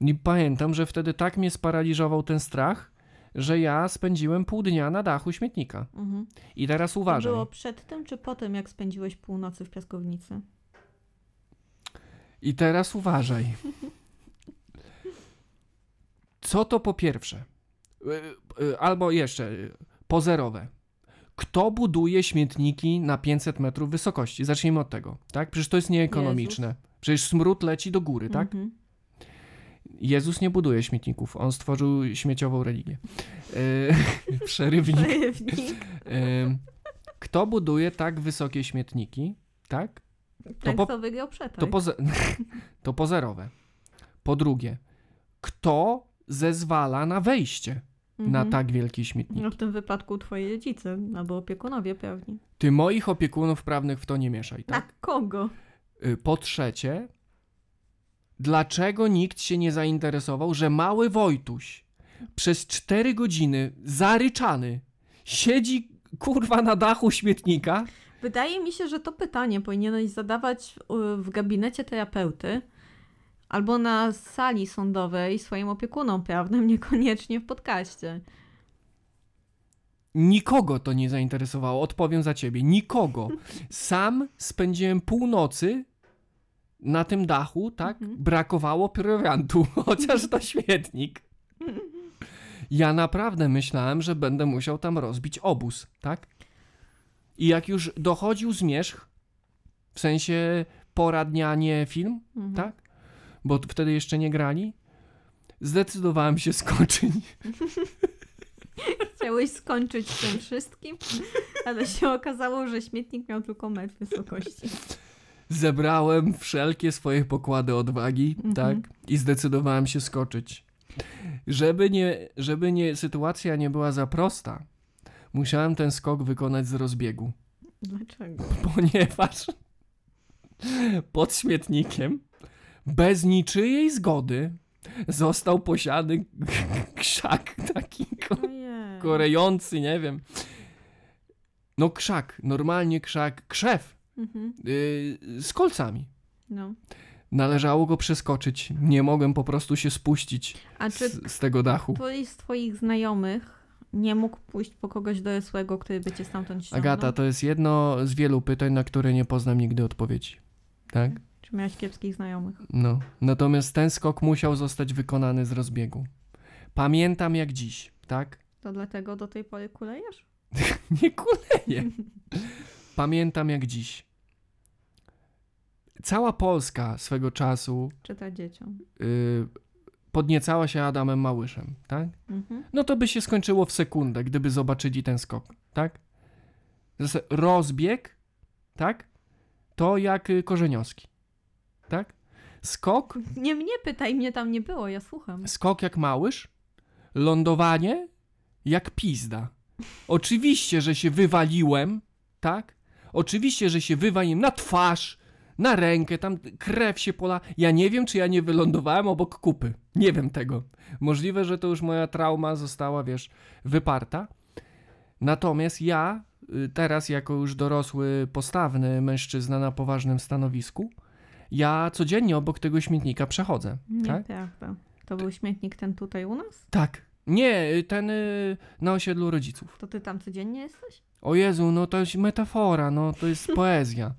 I pamiętam, że wtedy tak mnie sparaliżował ten strach, że ja spędziłem pół dnia na dachu śmietnika. Mhm. I teraz To uważaj. było przed tym, czy po tym, jak spędziłeś północy w piaskownicy? I teraz uważaj. Co to po pierwsze? Y, y, Albo jeszcze pozerowe. Kto buduje śmietniki na 500 metrów wysokości? Zacznijmy od tego, tak? Przecież to jest nieekonomiczne. Przecież smród leci do góry, tak? Mhm. Jezus nie buduje śmietników, on stworzył śmieciową religię. Yy, przerywnik. Przerywnik. Yy, kto buduje tak wysokie śmietniki, tak? Ten, po-. To, poze- to pozerowe. Po drugie, kto zezwala na wejście na Mhm. tak wielkie śmietniki? No w tym wypadku twoi rodzice, albo opiekunowie pewnie. Ty moich opiekunów prawnych w to nie mieszaj, tak? Na kogo? Y, Po trzecie, dlaczego nikt się nie zainteresował, że mały Wojtuś przez cztery godziny zaryczany siedzi kurwa na dachu śmietnika? Wydaje mi się, że to pytanie powinieneś zadawać w, w gabinecie terapeuty albo na sali sądowej swoim opiekunom prawnym, niekoniecznie w podcaście. Nikogo to nie zainteresowało, odpowiem za ciebie. Nikogo. Sam spędziłem północy na tym dachu, tak? Mhm. Brakowało prowiantu, chociaż to śmietnik. Ja naprawdę myślałem, że będę musiał tam rozbić obóz, tak? I jak już dochodził zmierzch, w sensie pora dnia, nie film, Mhm. tak? Bo wtedy jeszcze nie grali, zdecydowałem się skoczyć. Chciałeś skończyć z tym wszystkim, ale się okazało, że śmietnik miał tylko metr wysokości. Zebrałem wszelkie swoje pokłady odwagi, Mhm. tak? I zdecydowałem się skoczyć. Żeby nie, żeby nie, sytuacja nie była za prosta, musiałem ten skok wykonać z rozbiegu, Dlaczego? ponieważ pod śmietnikiem, bez niczyjej zgody, został posiany krzak taki ko- korejący, nie wiem. No krzak, normalnie krzak, krzew Mhm. yy, z kolcami. No. Należało go przeskoczyć. Nie mogłem po prostu się spuścić z, z tego dachu. ktoś z twoich znajomych nie mógł pójść po kogoś dorosłego, który by cię stamtąd ściągnął? Agata, to jest jedno z wielu pytań, na które nie poznam nigdy odpowiedzi. Tak? Czy miałeś kiepskich znajomych? No. Natomiast ten skok musiał zostać wykonany z rozbiegu. Pamiętam jak dziś, tak? To dlatego do tej pory kulejesz? Nie kuleję. Pamiętam jak dziś. Cała Polska swego czasu Czyta dzieciom. yy, podniecała się Adamem Małyszem, tak? Mhm. no to by się skończyło w sekundę, gdyby zobaczyli ten skok, tak? Rozbieg, tak? To jak y, korzeniowski, tak? Skok, Nie mnie pytaj, mnie tam nie było, ja słucham. skok jak małysz, lądowanie jak pizda. Oczywiście, że się wywaliłem, tak? Oczywiście, że się wywaliłem na twarz, na rękę, tam krew się pola. Ja nie wiem, czy ja nie wylądowałem obok kupy. Nie wiem tego. Możliwe, że to już moja trauma została, wiesz, wyparta. Natomiast ja y, teraz, jako już dorosły, postawny mężczyzna na poważnym stanowisku, ja codziennie obok tego śmietnika przechodzę. Tak? Nieprawda. To był śmietnik ten tutaj u nas? Tak. Nie, y, ten y, na osiedlu rodziców. To ty tam codziennie jesteś? O Jezu, no to jest metafora, no to jest poezja.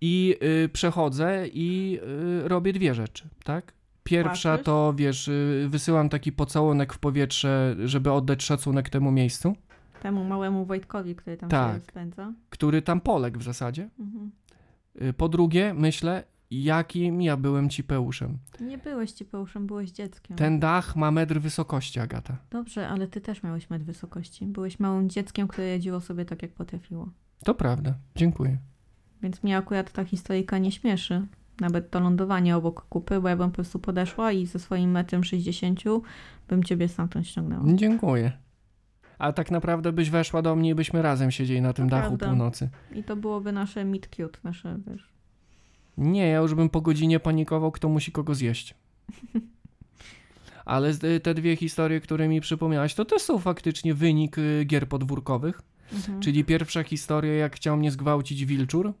I y, przechodzę i y, robię dwie rzeczy, tak? Pierwsza to, wiesz, y, wysyłam taki pocałunek w powietrze, żeby oddać szacunek temu miejscu, Temu małemu Wojtkowi, który tam Tak. się spędza. który tam poległ w zasadzie. Mhm. Y, po drugie, myślę, jakim ja byłem cipeuszem. Nie byłeś cipeuszem, byłeś dzieckiem. Ten dach ma metr wysokości, Agata. Dobrze, ale ty też miałeś metr wysokości. Byłeś małym dzieckiem, które jeździło sobie tak, jak potrafiło. To prawda, dziękuję. Więc mnie akurat ta historyjka nie śmieszy. Nawet to lądowanie obok kupy, bo ja bym po prostu podeszła i ze swoim metrem 60 bym ciebie stamtąd ściągnęła. Dziękuję. A tak naprawdę byś weszła do mnie i byśmy razem siedzieli na tym To dachu prawda. północy. I to byłoby nasze meet cute, nasze, wiesz. Nie, ja już bym po godzinie panikował, kto musi kogo zjeść. Ale te dwie historie, które mi przypomniałaś, to też są faktycznie wynik y, gier podwórkowych. Mhm. Czyli pierwsza historia, jak chciał mnie zgwałcić wilczur.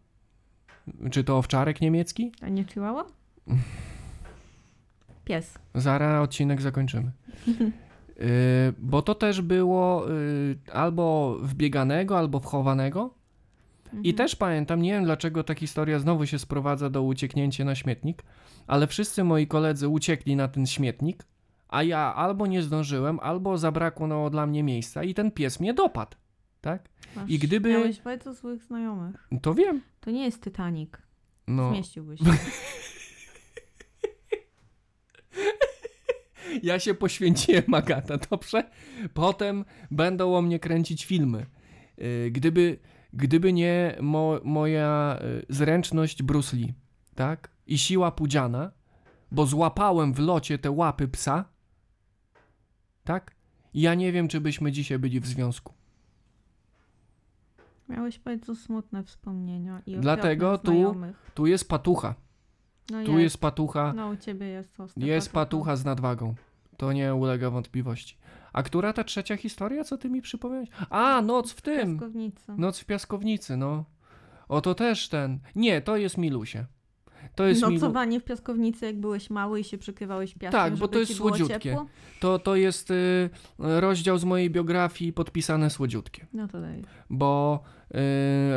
Czy to owczarek niemiecki? A nie chihuahua? Pies. Zaraz odcinek zakończymy. Y, bo to też było y, albo wbieganego, albo wchowanego. I Mhm. też pamiętam, nie wiem dlaczego ta historia znowu się sprowadza do ucieknięcia na śmietnik, ale wszyscy moi koledzy uciekli na ten śmietnik, a ja albo nie zdążyłem, albo zabrakło no, dla mnie miejsca i ten pies mnie dopadł. tak? Masz, I gdyby- Miałeś bardzo złych znajomych. To wiem. To nie jest Titanic. No, Zmieściłbyś się. Ja się poświęciłem, Agata, dobrze? Potem będą o mnie kręcić filmy. Y, Gdyby, gdyby nie mo, moja y, zręczność Bruce Lee, tak? I siła pudziana, bo złapałem w locie te łapy psa, tak? Ja nie wiem, czy byśmy dzisiaj byli w związku. Miałeś bardzo smutne wspomnienia. I Dlatego tu- znajomych. Tu jest patucha. No Tu jest patucha. No u ciebie jest ostry Jest patucha z nadwagą. To nie ulega wątpliwości. A która ta trzecia historia, co ty mi przypomniałeś? A, noc w tym. Piaskownicy. Noc w piaskownicy, no. O, to też ten. Nie, to jest Milusie. To jest Milu... Nocowanie w piaskownicy, jak byłeś mały i się przykrywałeś piaskiem, Tak, bo to jest słodziutkie. To, to jest y, rozdział z mojej biografii podpisane słodziutkie. No to daj. Bo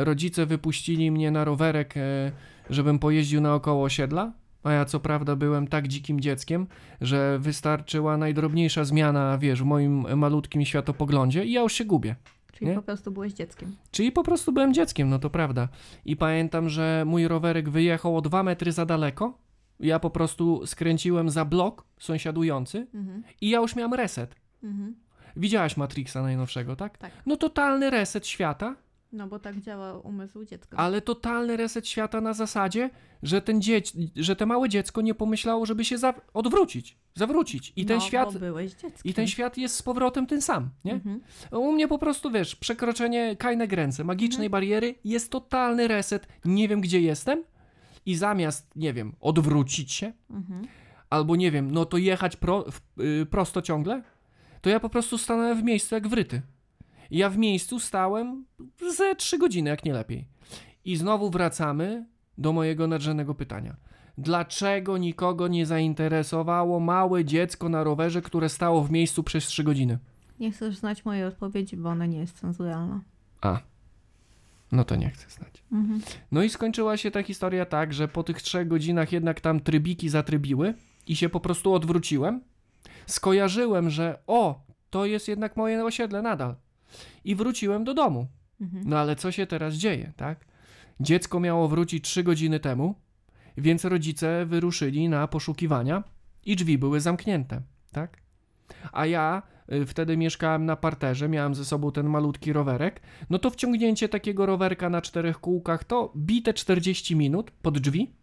y, rodzice wypuścili mnie na rowerek, y, żebym pojeździł naokoło osiedla. A ja co prawda byłem tak dzikim dzieckiem, że wystarczyła najdrobniejsza zmiana, wiesz, w moim malutkim światopoglądzie i ja już się gubię. Czyli Nie? po prostu byłeś dzieckiem. Czyli po prostu byłem dzieckiem, no to prawda. I pamiętam, że mój rowerek wyjechał o dwa metry za daleko. Ja po prostu skręciłem za blok sąsiadujący Mhm. i ja już miałem reset. Mhm. Widziałaś Matrixa najnowszego, tak? Tak. No totalny reset świata, No bo tak działa umysł dziecka. ale totalny reset świata na zasadzie, że ten dzieć, że te małe dziecko nie pomyślało, żeby się za- odwrócić, zawrócić. I ten no, świat Bo byłeś dzieckiem. i ten świat jest z powrotem ten sam, nie? Mhm. U mnie po prostu, wiesz, przekroczenie kajne gränce, magicznej bariery, jest totalny reset, nie wiem gdzie jestem i zamiast, nie wiem, odwrócić się, Mhm. albo nie wiem, no to jechać pro, w, y, prosto ciągle, to ja po prostu stanąłem w miejscu jak wryty. I Ja w miejscu stałem ze trzy godziny, jak nie lepiej. I znowu wracamy do mojego nadrzędnego pytania. Dlaczego nikogo nie zainteresowało małe dziecko na rowerze, które stało w miejscu przez trzy godziny? Nie chcesz znać mojej odpowiedzi, bo ona nie jest cenzuralna. A, no to nie chcę znać. Mhm. No i skończyła się ta historia tak, że po tych trzech godzinach jednak tam trybiki zatrybiły i się po prostu odwróciłem. Skojarzyłem, że o, to jest jednak moje osiedle nadal. I wróciłem do domu. Mhm. No ale co się teraz dzieje, tak? Dziecko miało wrócić trzy godziny temu, więc rodzice wyruszyli na poszukiwania i drzwi były zamknięte, tak? A ja y, wtedy mieszkałem na parterze, miałem ze sobą ten malutki rowerek, no to wciągnięcie takiego rowerka na czterech kółkach to bite 40 minut pod drzwi.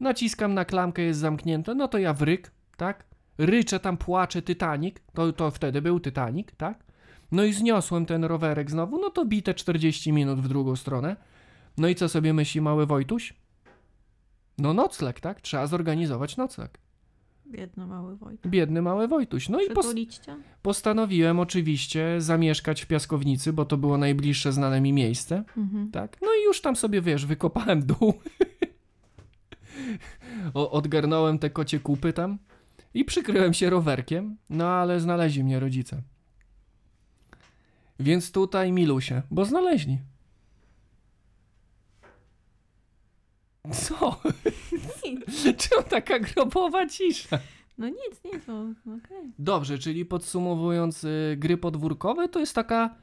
Naciskam na klamkę, jest zamknięte, no to ja wryk, tak? Ryczę tam, płaczę, Titanic, to, to wtedy był Titanic, tak? No i zniosłem ten rowerek znowu, no to bite 40 minut w drugą stronę. No i co sobie myśli mały Wojtuś? No nocleg, tak? Trzeba zorganizować nocleg. Biedny mały Wojtek. Biedny mały Wojtuś. No i pos- postanowiłem oczywiście zamieszkać w Piaskownicy, bo to było najbliższe znane mi miejsce, Mhm. tak? No i już tam sobie, wiesz, wykopałem dół. o, odgarnąłem te kocie kupy tam i przykryłem się rowerkiem, no ale znaleźli mnie rodzice. Więc tutaj milusie, bo znaleźli. Co? Czemu taka grobowa cisza? No nic, nic, no okej. Dobrze, czyli podsumowując, y, gry podwórkowe to jest taka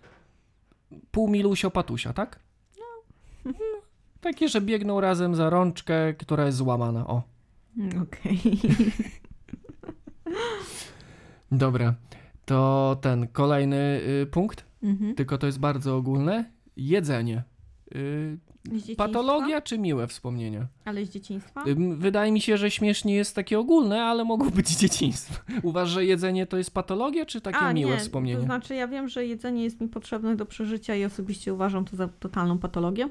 pół milusio patusia, tak? No. Takie, że biegną razem za rączkę, która jest złamana. O, Mm, Okej. dobra. To ten kolejny y, punkt, Mhm. tylko to jest bardzo ogólne. Jedzenie. Y, Z dzieciństwa? patologia czy miłe wspomnienia? Ale z dzieciństwa? Ym, Wydaje mi się, że śmiesznie jest takie ogólne, ale mogą być z dzieciństwa. Uważasz, że jedzenie to jest patologia, czy takie A, miłe nie, wspomnienie? To znaczy, ja wiem, że jedzenie jest mi potrzebne do przeżycia i osobiście uważam to za totalną patologię,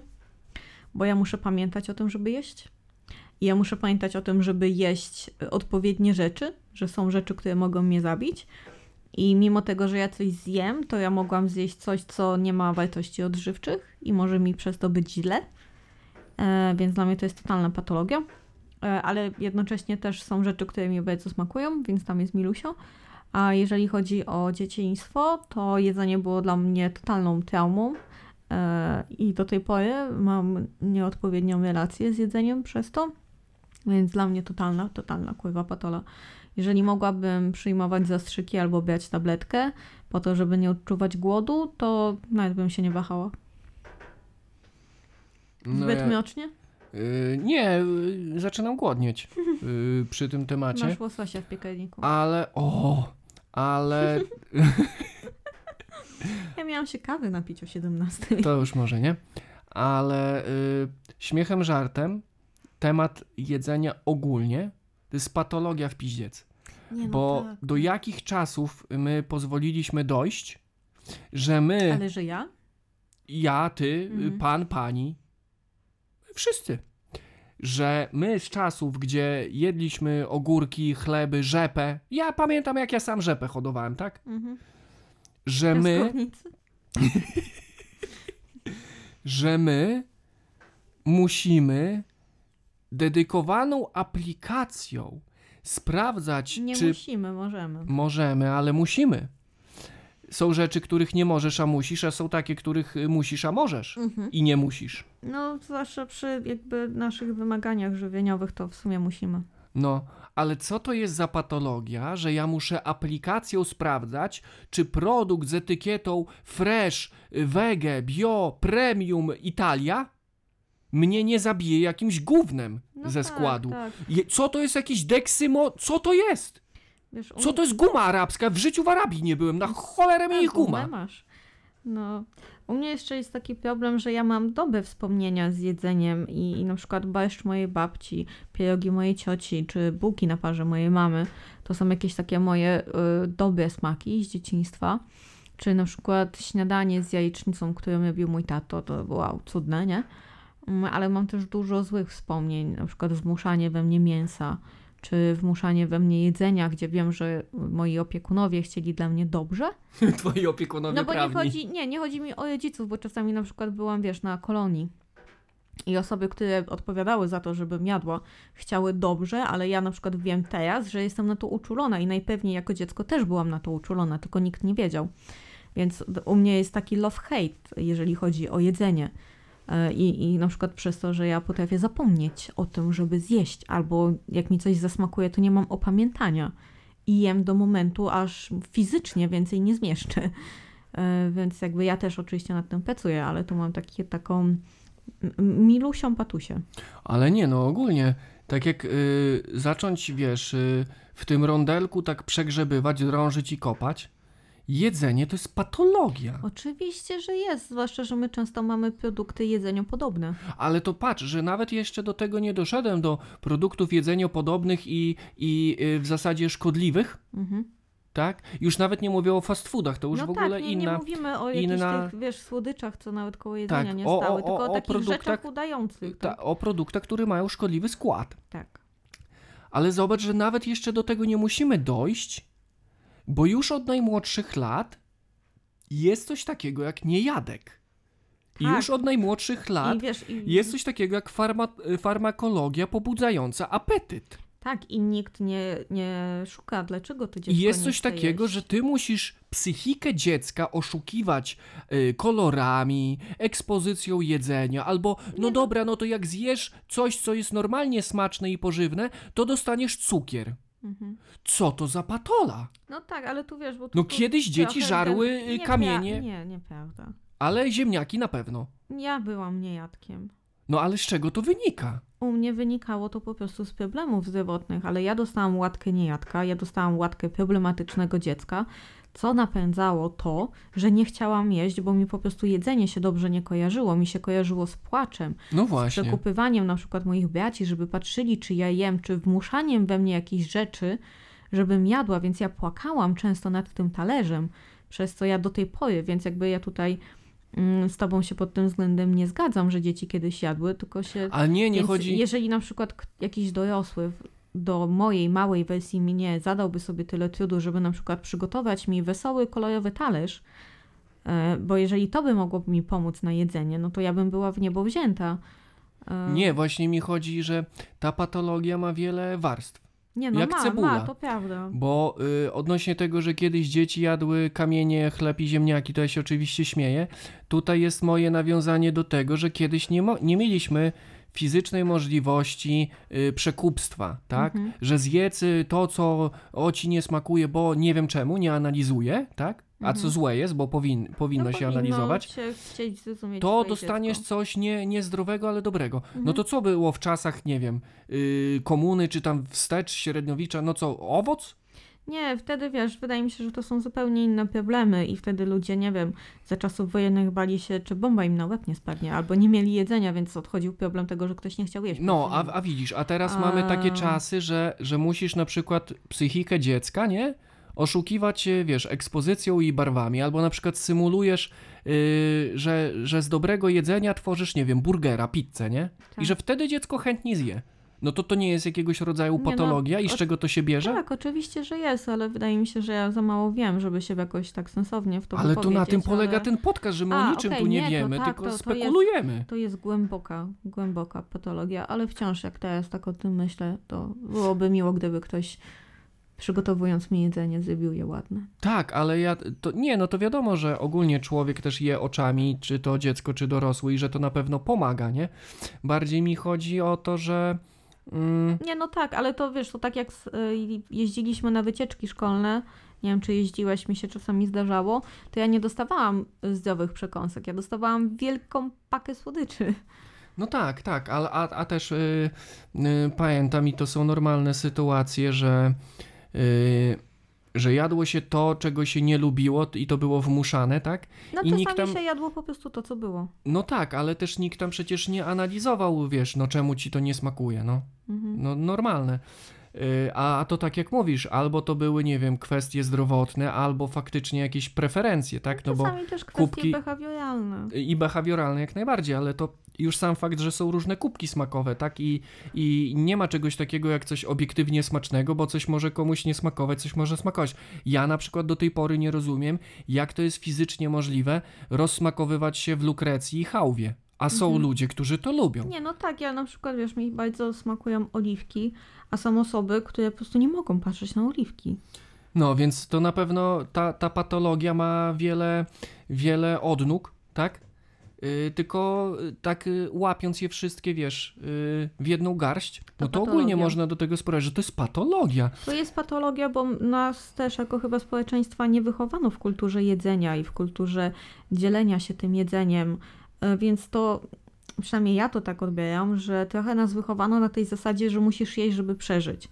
bo ja muszę pamiętać o tym, żeby jeść. I ja muszę pamiętać o tym, żeby jeść y, odpowiednie rzeczy, że są rzeczy, które mogą mnie zabić. I mimo tego, że ja coś zjem, to ja mogłam zjeść coś, co nie ma wartości odżywczych i może mi przez to być źle. E, więc dla mnie to jest totalna patologia. E, ale jednocześnie też są rzeczy, które mi bardzo smakują, więc tam jest milusio. A jeżeli chodzi o dzieciństwo, to jedzenie było dla mnie totalną traumą. E, I do tej pory mam nieodpowiednią relację z jedzeniem przez to. Więc dla mnie totalna, totalna kurwa patola. Jeżeli mogłabym przyjmować zastrzyki albo brać tabletkę po to, żeby nie odczuwać głodu, to nawet bym się nie wahała. Zbyt ja- miocznie? y, nie, y, zaczynam głodnieć y, przy tym temacie. Masz łososia w piekarniku. Ale, o, ale Ja miałam się kawy napić o 17. to już może nie. Ale śmiechem, żartem, temat jedzenia ogólnie to jest patologia w piździec. Nie, no Bo tak. do jakich czasów my pozwoliliśmy dojść, że my, Ale że ja? ja, ty, Mhm. pan, pani, wszyscy, że my z czasów, gdzie jedliśmy ogórki, chleby, rzepę, ja pamiętam jak ja sam rzepę hodowałem, tak? Mhm. Że my, że my musimy dedykowaną aplikacją sprawdzać, Nie czy musimy, możemy. możemy, ale musimy. Są rzeczy, których nie możesz, a musisz, a są takie, których y, musisz, a możesz Mhm. i nie musisz. No, zwłaszcza przy jakby naszych wymaganiach żywieniowych, to w sumie musimy. No, ale co to jest za patologia, że ja muszę aplikacją sprawdzać, czy produkt z etykietą fresh, y, wege, bio, premium Italia mnie nie zabije jakimś gównem No ze tak, składu. Tak. Co to jest jakiś deksymo? Co to jest? Wiesz, Co to jest guma arabska? W życiu w Arabii nie byłem. Na cholerę mi Tak, ich guma. gumę masz. No, u mnie jeszcze jest taki problem, że ja mam dobre wspomnienia z jedzeniem i, i na przykład barszcz mojej babci, pierogi mojej cioci, czy bułki na parze mojej mamy, to są jakieś takie moje y, dobre smaki z dzieciństwa. Czy na przykład śniadanie z jajecznicą, którą robił mój tato, to wow, cudne, nie? Mm, Ale mam też dużo złych wspomnień, na przykład wmuszanie we mnie mięsa, czy wmuszanie we mnie jedzenia, gdzie wiem, że moi opiekunowie chcieli dla mnie dobrze, Twoi opiekunowie no bo nie chodzi, nie, nie chodzi mi o rodziców, bo czasami na przykład byłam, wiesz, na kolonii i osoby, które odpowiadały za to, żebym jadła, chciały dobrze, ale ja na przykład wiem teraz, że jestem na to uczulona i najpewniej jako dziecko też byłam na to uczulona, tylko nikt nie wiedział. Więc u mnie jest taki love-hate, jeżeli chodzi o jedzenie. I, I na przykład przez to, że ja potrafię zapomnieć o tym, żeby zjeść, albo jak mi coś zasmakuje, to nie mam opamiętania i jem do momentu, aż fizycznie więcej nie zmieszczę. E, Więc jakby ja też oczywiście nad tym pracuję, ale tu mam takie, taką milusią patusię. Ale nie, no ogólnie, tak jak y, zacząć, wiesz, y, w tym rondelku tak przegrzebywać, drążyć i kopać, jedzenie to jest patologia. Oczywiście, że jest, zwłaszcza, że my często mamy produkty jedzeniopodobne. Ale to patrz, że nawet jeszcze do tego nie doszedłem, do produktów jedzeniopodobnych i, i y, w zasadzie szkodliwych, Mhm. tak? Już nawet nie mówię o fast foodach, to już no w ogóle tak, nie, inna... nie mówimy o jakichś inna- tych, wiesz, słodyczach, co nawet koło jedzenia Tak, nie o- o- stały, o- tylko o, takich produktach- rzeczach udających. Ta, Tak? o produktach, które mają szkodliwy skład. tak. Ale zobacz, że nawet jeszcze do tego nie musimy dojść, bo już od najmłodszych lat jest coś takiego jak niejadek. I Tak. już od najmłodszych lat I wiesz, i, jest coś takiego jak farma, farmakologia pobudzająca apetyt. tak, i nikt nie, nie szuka, dlaczego to dziecko I jest coś takiego, jeść. że ty musisz psychikę dziecka oszukiwać y, kolorami, ekspozycją jedzenia, albo no Nie, no- dobra, no to jak zjesz coś, co jest normalnie smaczne i pożywne, to dostaniesz cukier. Mhm. Co to za patola? No tak, ale tu wiesz, bo... No tu- tu kiedyś dzieci trochę żarły, ten- y, Niepra- kamienie. Nie, nieprawda. Ale ziemniaki na pewno. Ja byłam niejadkiem. No ale z czego to wynika? U mnie wynikało to po prostu z problemów zdrowotnych, ale ja dostałam łatkę niejadka, ja dostałam łatkę problematycznego dziecka, co napędzało to, że nie chciałam jeść, bo mi po prostu jedzenie się dobrze nie kojarzyło. Mi się kojarzyło z płaczem, No z właśnie. przekupywaniem na przykład moich braci, żeby patrzyli, czy ja jem, czy wmuszaniem we mnie jakichś rzeczy, żebym jadła, więc ja płakałam często nad tym talerzem, przez co ja do tej pory, więc jakby ja tutaj mm, z tobą się pod tym względem nie zgadzam, że dzieci kiedyś jadły, tylko się Ale nie, nie więc chodzi... jeżeli na przykład jakiś dorosły do mojej małej wersji mnie zadałby sobie tyle trudu, żeby na przykład przygotować mi wesoły, kolorowy talerz, e, bo jeżeli to by mogło mi pomóc na jedzenie, no to ja bym była w niebo wzięta. E, Nie, właśnie mi chodzi, że ta patologia ma wiele warstw. nie no jak ma, cebula. ma, to prawda. Bo y, odnośnie tego, że kiedyś dzieci jadły kamienie, chleb i ziemniaki, to ja się oczywiście śmieję. Tutaj jest moje nawiązanie do tego, że kiedyś nie, nie mieliśmy fizycznej możliwości y, przekupstwa, tak? Mhm. Że zjedz y, to, co o ci nie smakuje, bo nie wiem czemu, nie analizuje, tak? A co Mhm. złe jest, bo powin, powinno no, się powinno analizować. Się To dostaniesz dziecko. coś nie, niezdrowego, ale dobrego. No Mhm. to co było w czasach, nie wiem, y, komuny, czy tam wstecz, średniowicza, no co, owoc? Nie, wtedy wiesz, wydaje mi się, że to są zupełnie inne problemy i wtedy ludzie, nie wiem, za czasów wojennych bali się, czy bomba im na łeb nie spadnie, albo nie mieli jedzenia, więc odchodził problem tego, że ktoś nie chciał jeść. No, a, a widzisz, a teraz mamy takie A. czasy, że, że musisz na przykład psychikę dziecka, nie? Oszukiwać, e, wiesz, ekspozycją i barwami, albo na przykład symulujesz, yy, że, że z dobrego jedzenia tworzysz, nie wiem, burgera, pizzę, nie? Tak. I że wtedy dziecko chętnie zje. No to to nie jest jakiegoś rodzaju Nie, no, patologia i z czego to się bierze? Tak, oczywiście, że jest, ale wydaje mi się, że ja za mało wiem, żeby się jakoś tak sensownie w to Ale to na tym polega ale ten podcast, że my A, o niczym okej, tu nie, nie, wiemy, tak, tylko to- to jest- spekulujemy. To jest głęboka, głęboka patologia, ale wciąż jak teraz tak o tym myślę, to byłoby miło, gdyby ktoś przygotowując mi jedzenie zrobił je ładne. Tak, ale ja. To, nie, no to wiadomo, że ogólnie człowiek też je oczami, czy to dziecko, czy dorosły, i że to na pewno pomaga, nie? Bardziej mi chodzi o to, że. Mm, Nie, no tak, ale to wiesz, to tak jak y, jeździliśmy na wycieczki szkolne, nie wiem, czy jeździłeś, mi się czasami zdarzało, to ja nie dostawałam zdrowych przekąsek, ja dostawałam wielką pakę słodyczy. no tak, tak, ale a, a też y, y, pamiętam, i to są normalne sytuacje, że. Y, że jadło się to, czego się nie lubiło, i to było wmuszane, tak? No I czasami nikt tam- się jadło po prostu to, co było. No tak, ale też nikt tam przecież nie analizował, wiesz, no czemu ci to nie smakuje, no. Mhm. No normalne. Y, A, to tak jak mówisz, albo to były, nie wiem, kwestie zdrowotne, albo faktycznie jakieś preferencje, tak? No bo też kwestie kubki- behawioralne. i behawioralne jak najbardziej, ale to już sam fakt, że są różne kubki smakowe, tak? I, I nie ma czegoś takiego jak coś obiektywnie smacznego, bo coś może komuś nie smakować, coś może smakować. Ja na przykład do tej pory nie rozumiem, jak to jest fizycznie możliwe rozsmakowywać się w lukrecji i chałwie. A są Mhm. ludzie, którzy to lubią. Nie, no tak, ja na przykład, wiesz, mi bardzo smakują oliwki, a są osoby, które po prostu nie mogą patrzeć na oliwki. No, więc to na pewno ta, ta patologia ma wiele, wiele odnóg, tak? Yy, tylko y, tak y, łapiąc je wszystkie, wiesz, y, w jedną garść, no to ogólnie patologia. można do tego sprawdzić, że to jest patologia. To jest patologia, bo nas też jako chyba społeczeństwa nie wychowano w kulturze jedzenia i w kulturze dzielenia się tym jedzeniem, e, więc to przynajmniej ja to tak odbieram, że trochę nas wychowano na tej zasadzie, że musisz jeść, żeby przeżyć.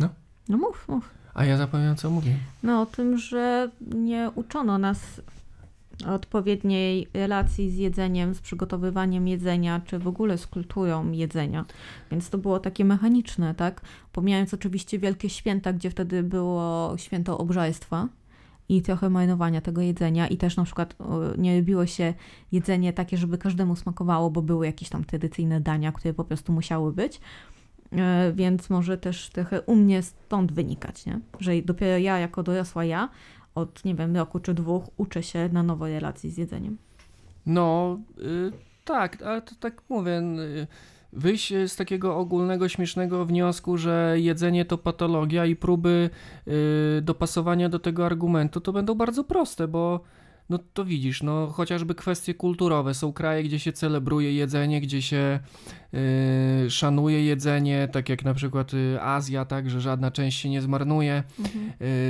No. No mów, mów. A ja zapomniałem, co mówię. No o tym, że nie uczono nas odpowiedniej relacji z jedzeniem, z przygotowywaniem jedzenia, czy w ogóle z kulturą jedzenia. Więc to było takie mechaniczne, tak? Pomijając oczywiście wielkie święta, gdzie wtedy było święto obżarstwa i trochę marnowania tego jedzenia i też na przykład o, nie robiło się jedzenie takie, żeby każdemu smakowało, bo były jakieś tam tradycyjne dania, które po prostu musiały być. E, Więc może też trochę u mnie stąd wynikać, nie? Że dopiero ja, jako dorosła ja, od nie wiem, roku czy dwóch uczę się na nowo relacji z jedzeniem. No, y, tak, ale to tak mówię. Y, wyjść z takiego ogólnego, śmiesznego wniosku, że jedzenie to patologia i próby y, dopasowania do tego argumentu to będą bardzo proste, bo no to widzisz, no chociażby kwestie kulturowe. Są kraje, gdzie się celebruje jedzenie, gdzie się y, szanuje jedzenie, tak jak na przykład y, Azja, tak, że żadna część się nie zmarnuje.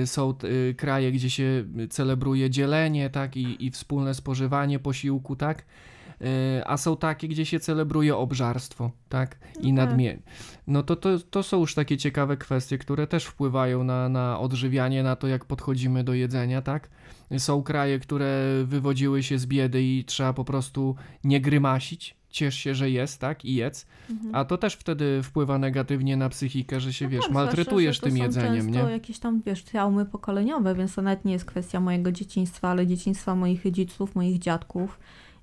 Y, Są y, kraje, gdzie się celebruje dzielenie, tak, i, i wspólne spożywanie posiłku, tak. Y, A są takie, gdzie się celebruje obżarstwo, tak, i No tak. No to, to, to są już takie ciekawe kwestie, które też wpływają na, na odżywianie, na to, jak podchodzimy do jedzenia, tak. Są kraje, które wywodziły się z biedy i trzeba po prostu nie grymasić, ciesz się, że jest, tak, i jedz. Mhm. A to też wtedy wpływa negatywnie na psychikę, że się, No wiesz, tak, maltretujesz tym to są jedzeniem, nie? często jakieś tam, wiesz, traumy pokoleniowe, więc to nawet nie jest kwestia mojego dzieciństwa, ale dzieciństwa moich rodziców, moich dziadków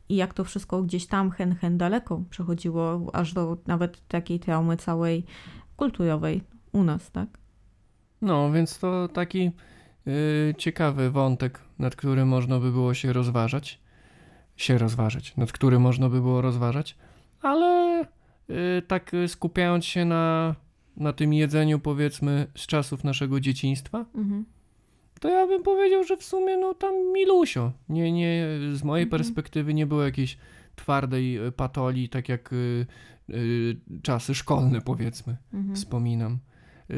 i jak to wszystko gdzieś tam hen, hen daleko przechodziło, aż do nawet takiej traumy całej kulturowej u nas, tak? No, więc to taki y, ciekawy wątek, nad którym można by było się rozważać. Się rozważać, nad którym można by było rozważać, ale y, tak skupiając się na, na tym jedzeniu, powiedzmy, z czasów naszego dzieciństwa, Mhm. To ja bym powiedział, że w sumie no tam milusio. Nie, nie, z mojej Mhm. perspektywy nie było jakiejś twardej y, patoli, tak jak y, y, czasy szkolne powiedzmy, Mhm. wspominam.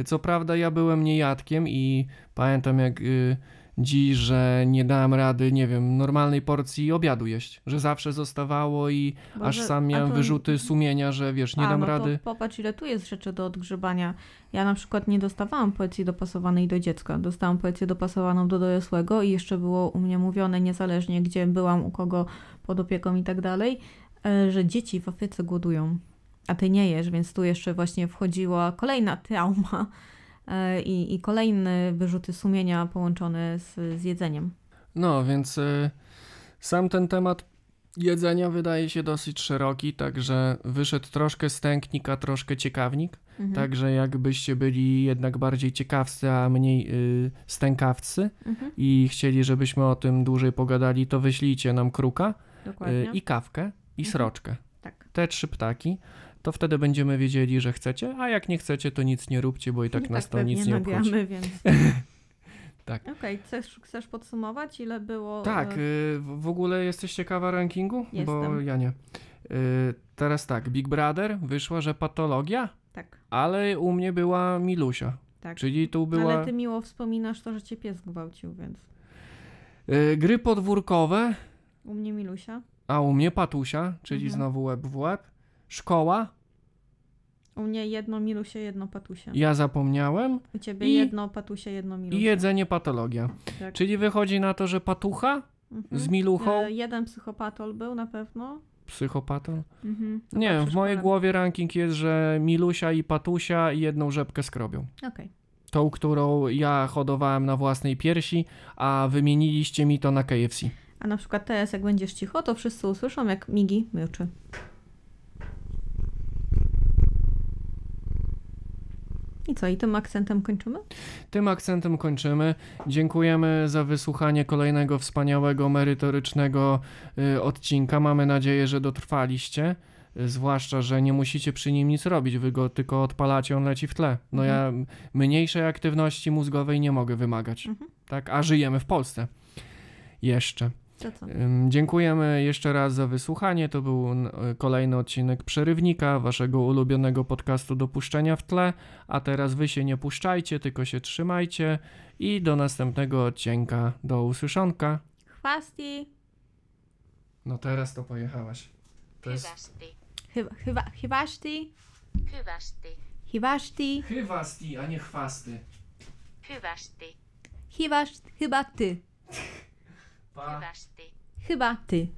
Co prawda ja byłem niejadkiem i pamiętam jak y, dziś, że nie dałem rady, nie wiem, normalnej porcji obiadu jeść, że zawsze zostawało i aż Boże, sam a miałem to- wyrzuty sumienia, że wiesz, nie A, dam no rady. To popatrz, ile tu jest rzeczy do odgrzebania. Ja na przykład nie dostawałam poezji dopasowanej do dziecka. Dostałam poezję dopasowaną do dorosłego i jeszcze było u mnie mówione, niezależnie gdzie byłam, u kogo pod opieką i tak dalej, e, że dzieci w Afryce głodują, a ty nie jesz, więc tu jeszcze właśnie wchodziła kolejna trauma i, i kolejne wyrzuty sumienia połączone z, z jedzeniem. No, więc y, sam ten temat jedzenia wydaje się dosyć szeroki, także wyszedł troszkę stęknik, a troszkę ciekawnik. Mhm. Także jakbyście byli jednak bardziej ciekawscy, a mniej y, stękawcy Mhm. i chcieli, żebyśmy o tym dłużej pogadali, to wyślijcie nam kruka y, i kawkę i Mhm. sroczkę. tak. Te trzy ptaki. To wtedy będziemy wiedzieli, że chcecie, a jak nie chcecie, to nic nie róbcie, bo i tak I nas to pewnie nic nie obchodzi. nagramy, więc... Tak. Okej, chcesz, chcesz podsumować, ile było... Tak, e, y, w ogóle jesteś ciekawa rankingu? Bo Jestem. ja nie. Y, Teraz tak, Big Brother wyszła, że patologia, Tak, ale u mnie była Milusia. tak. Czyli tu była Ale ty miło wspominasz to, że cię pies gwałcił, więc y, gry podwórkowe, u mnie Milusia, a u mnie Patusia, czyli Mhm. znowu łeb w łeb. Szkoła, u mnie jedno Milusie, jedno Patusia. ja zapomniałem. U ciebie I- jedno Patusie, jedno Milusia. I jedzenie patologia. Tak. Czyli wychodzi na to, że patucha Mhm. z miluchą, E, jeden psychopatol był na pewno. psychopatą. Mhm. Nie wiem, w mojej głowie ranking jest, że Milusia i Patusia i jedną rzepkę skrobią. Okej. Tą, którą ja hodowałem na własnej piersi, a wymieniliście mi to na KFC. A na przykład teraz, jak będziesz cicho, to wszyscy usłyszą, jak Migi mruczy. I co, i tym akcentem kończymy? Tym akcentem kończymy. Dziękujemy za wysłuchanie kolejnego wspaniałego, merytorycznego y, odcinka. Mamy nadzieję, że dotrwaliście. Y, Zwłaszcza, że nie musicie przy nim nic robić, wy go tylko odpalacie, on leci w tle. No ja m- mniejszej aktywności mózgowej nie mogę wymagać. Mhm. Tak, a żyjemy w Polsce. Jeszcze. To co? Ym, Dziękujemy jeszcze raz za wysłuchanie. To był n- kolejny odcinek Przerywnika, waszego ulubionego podcastu do puszczenia w tle. A teraz wy się nie puszczajcie, tylko się trzymajcie i do następnego odcinka. Do usłyszonka. Chwasti! No teraz to pojechałaś. To jest... Hyvästi. Chyba, chyba, chywaszti, Hyvästi. chywaszti, Chywasti, a nie chwasty. Hyvästi. chyba, chyba ty. Chyba ty.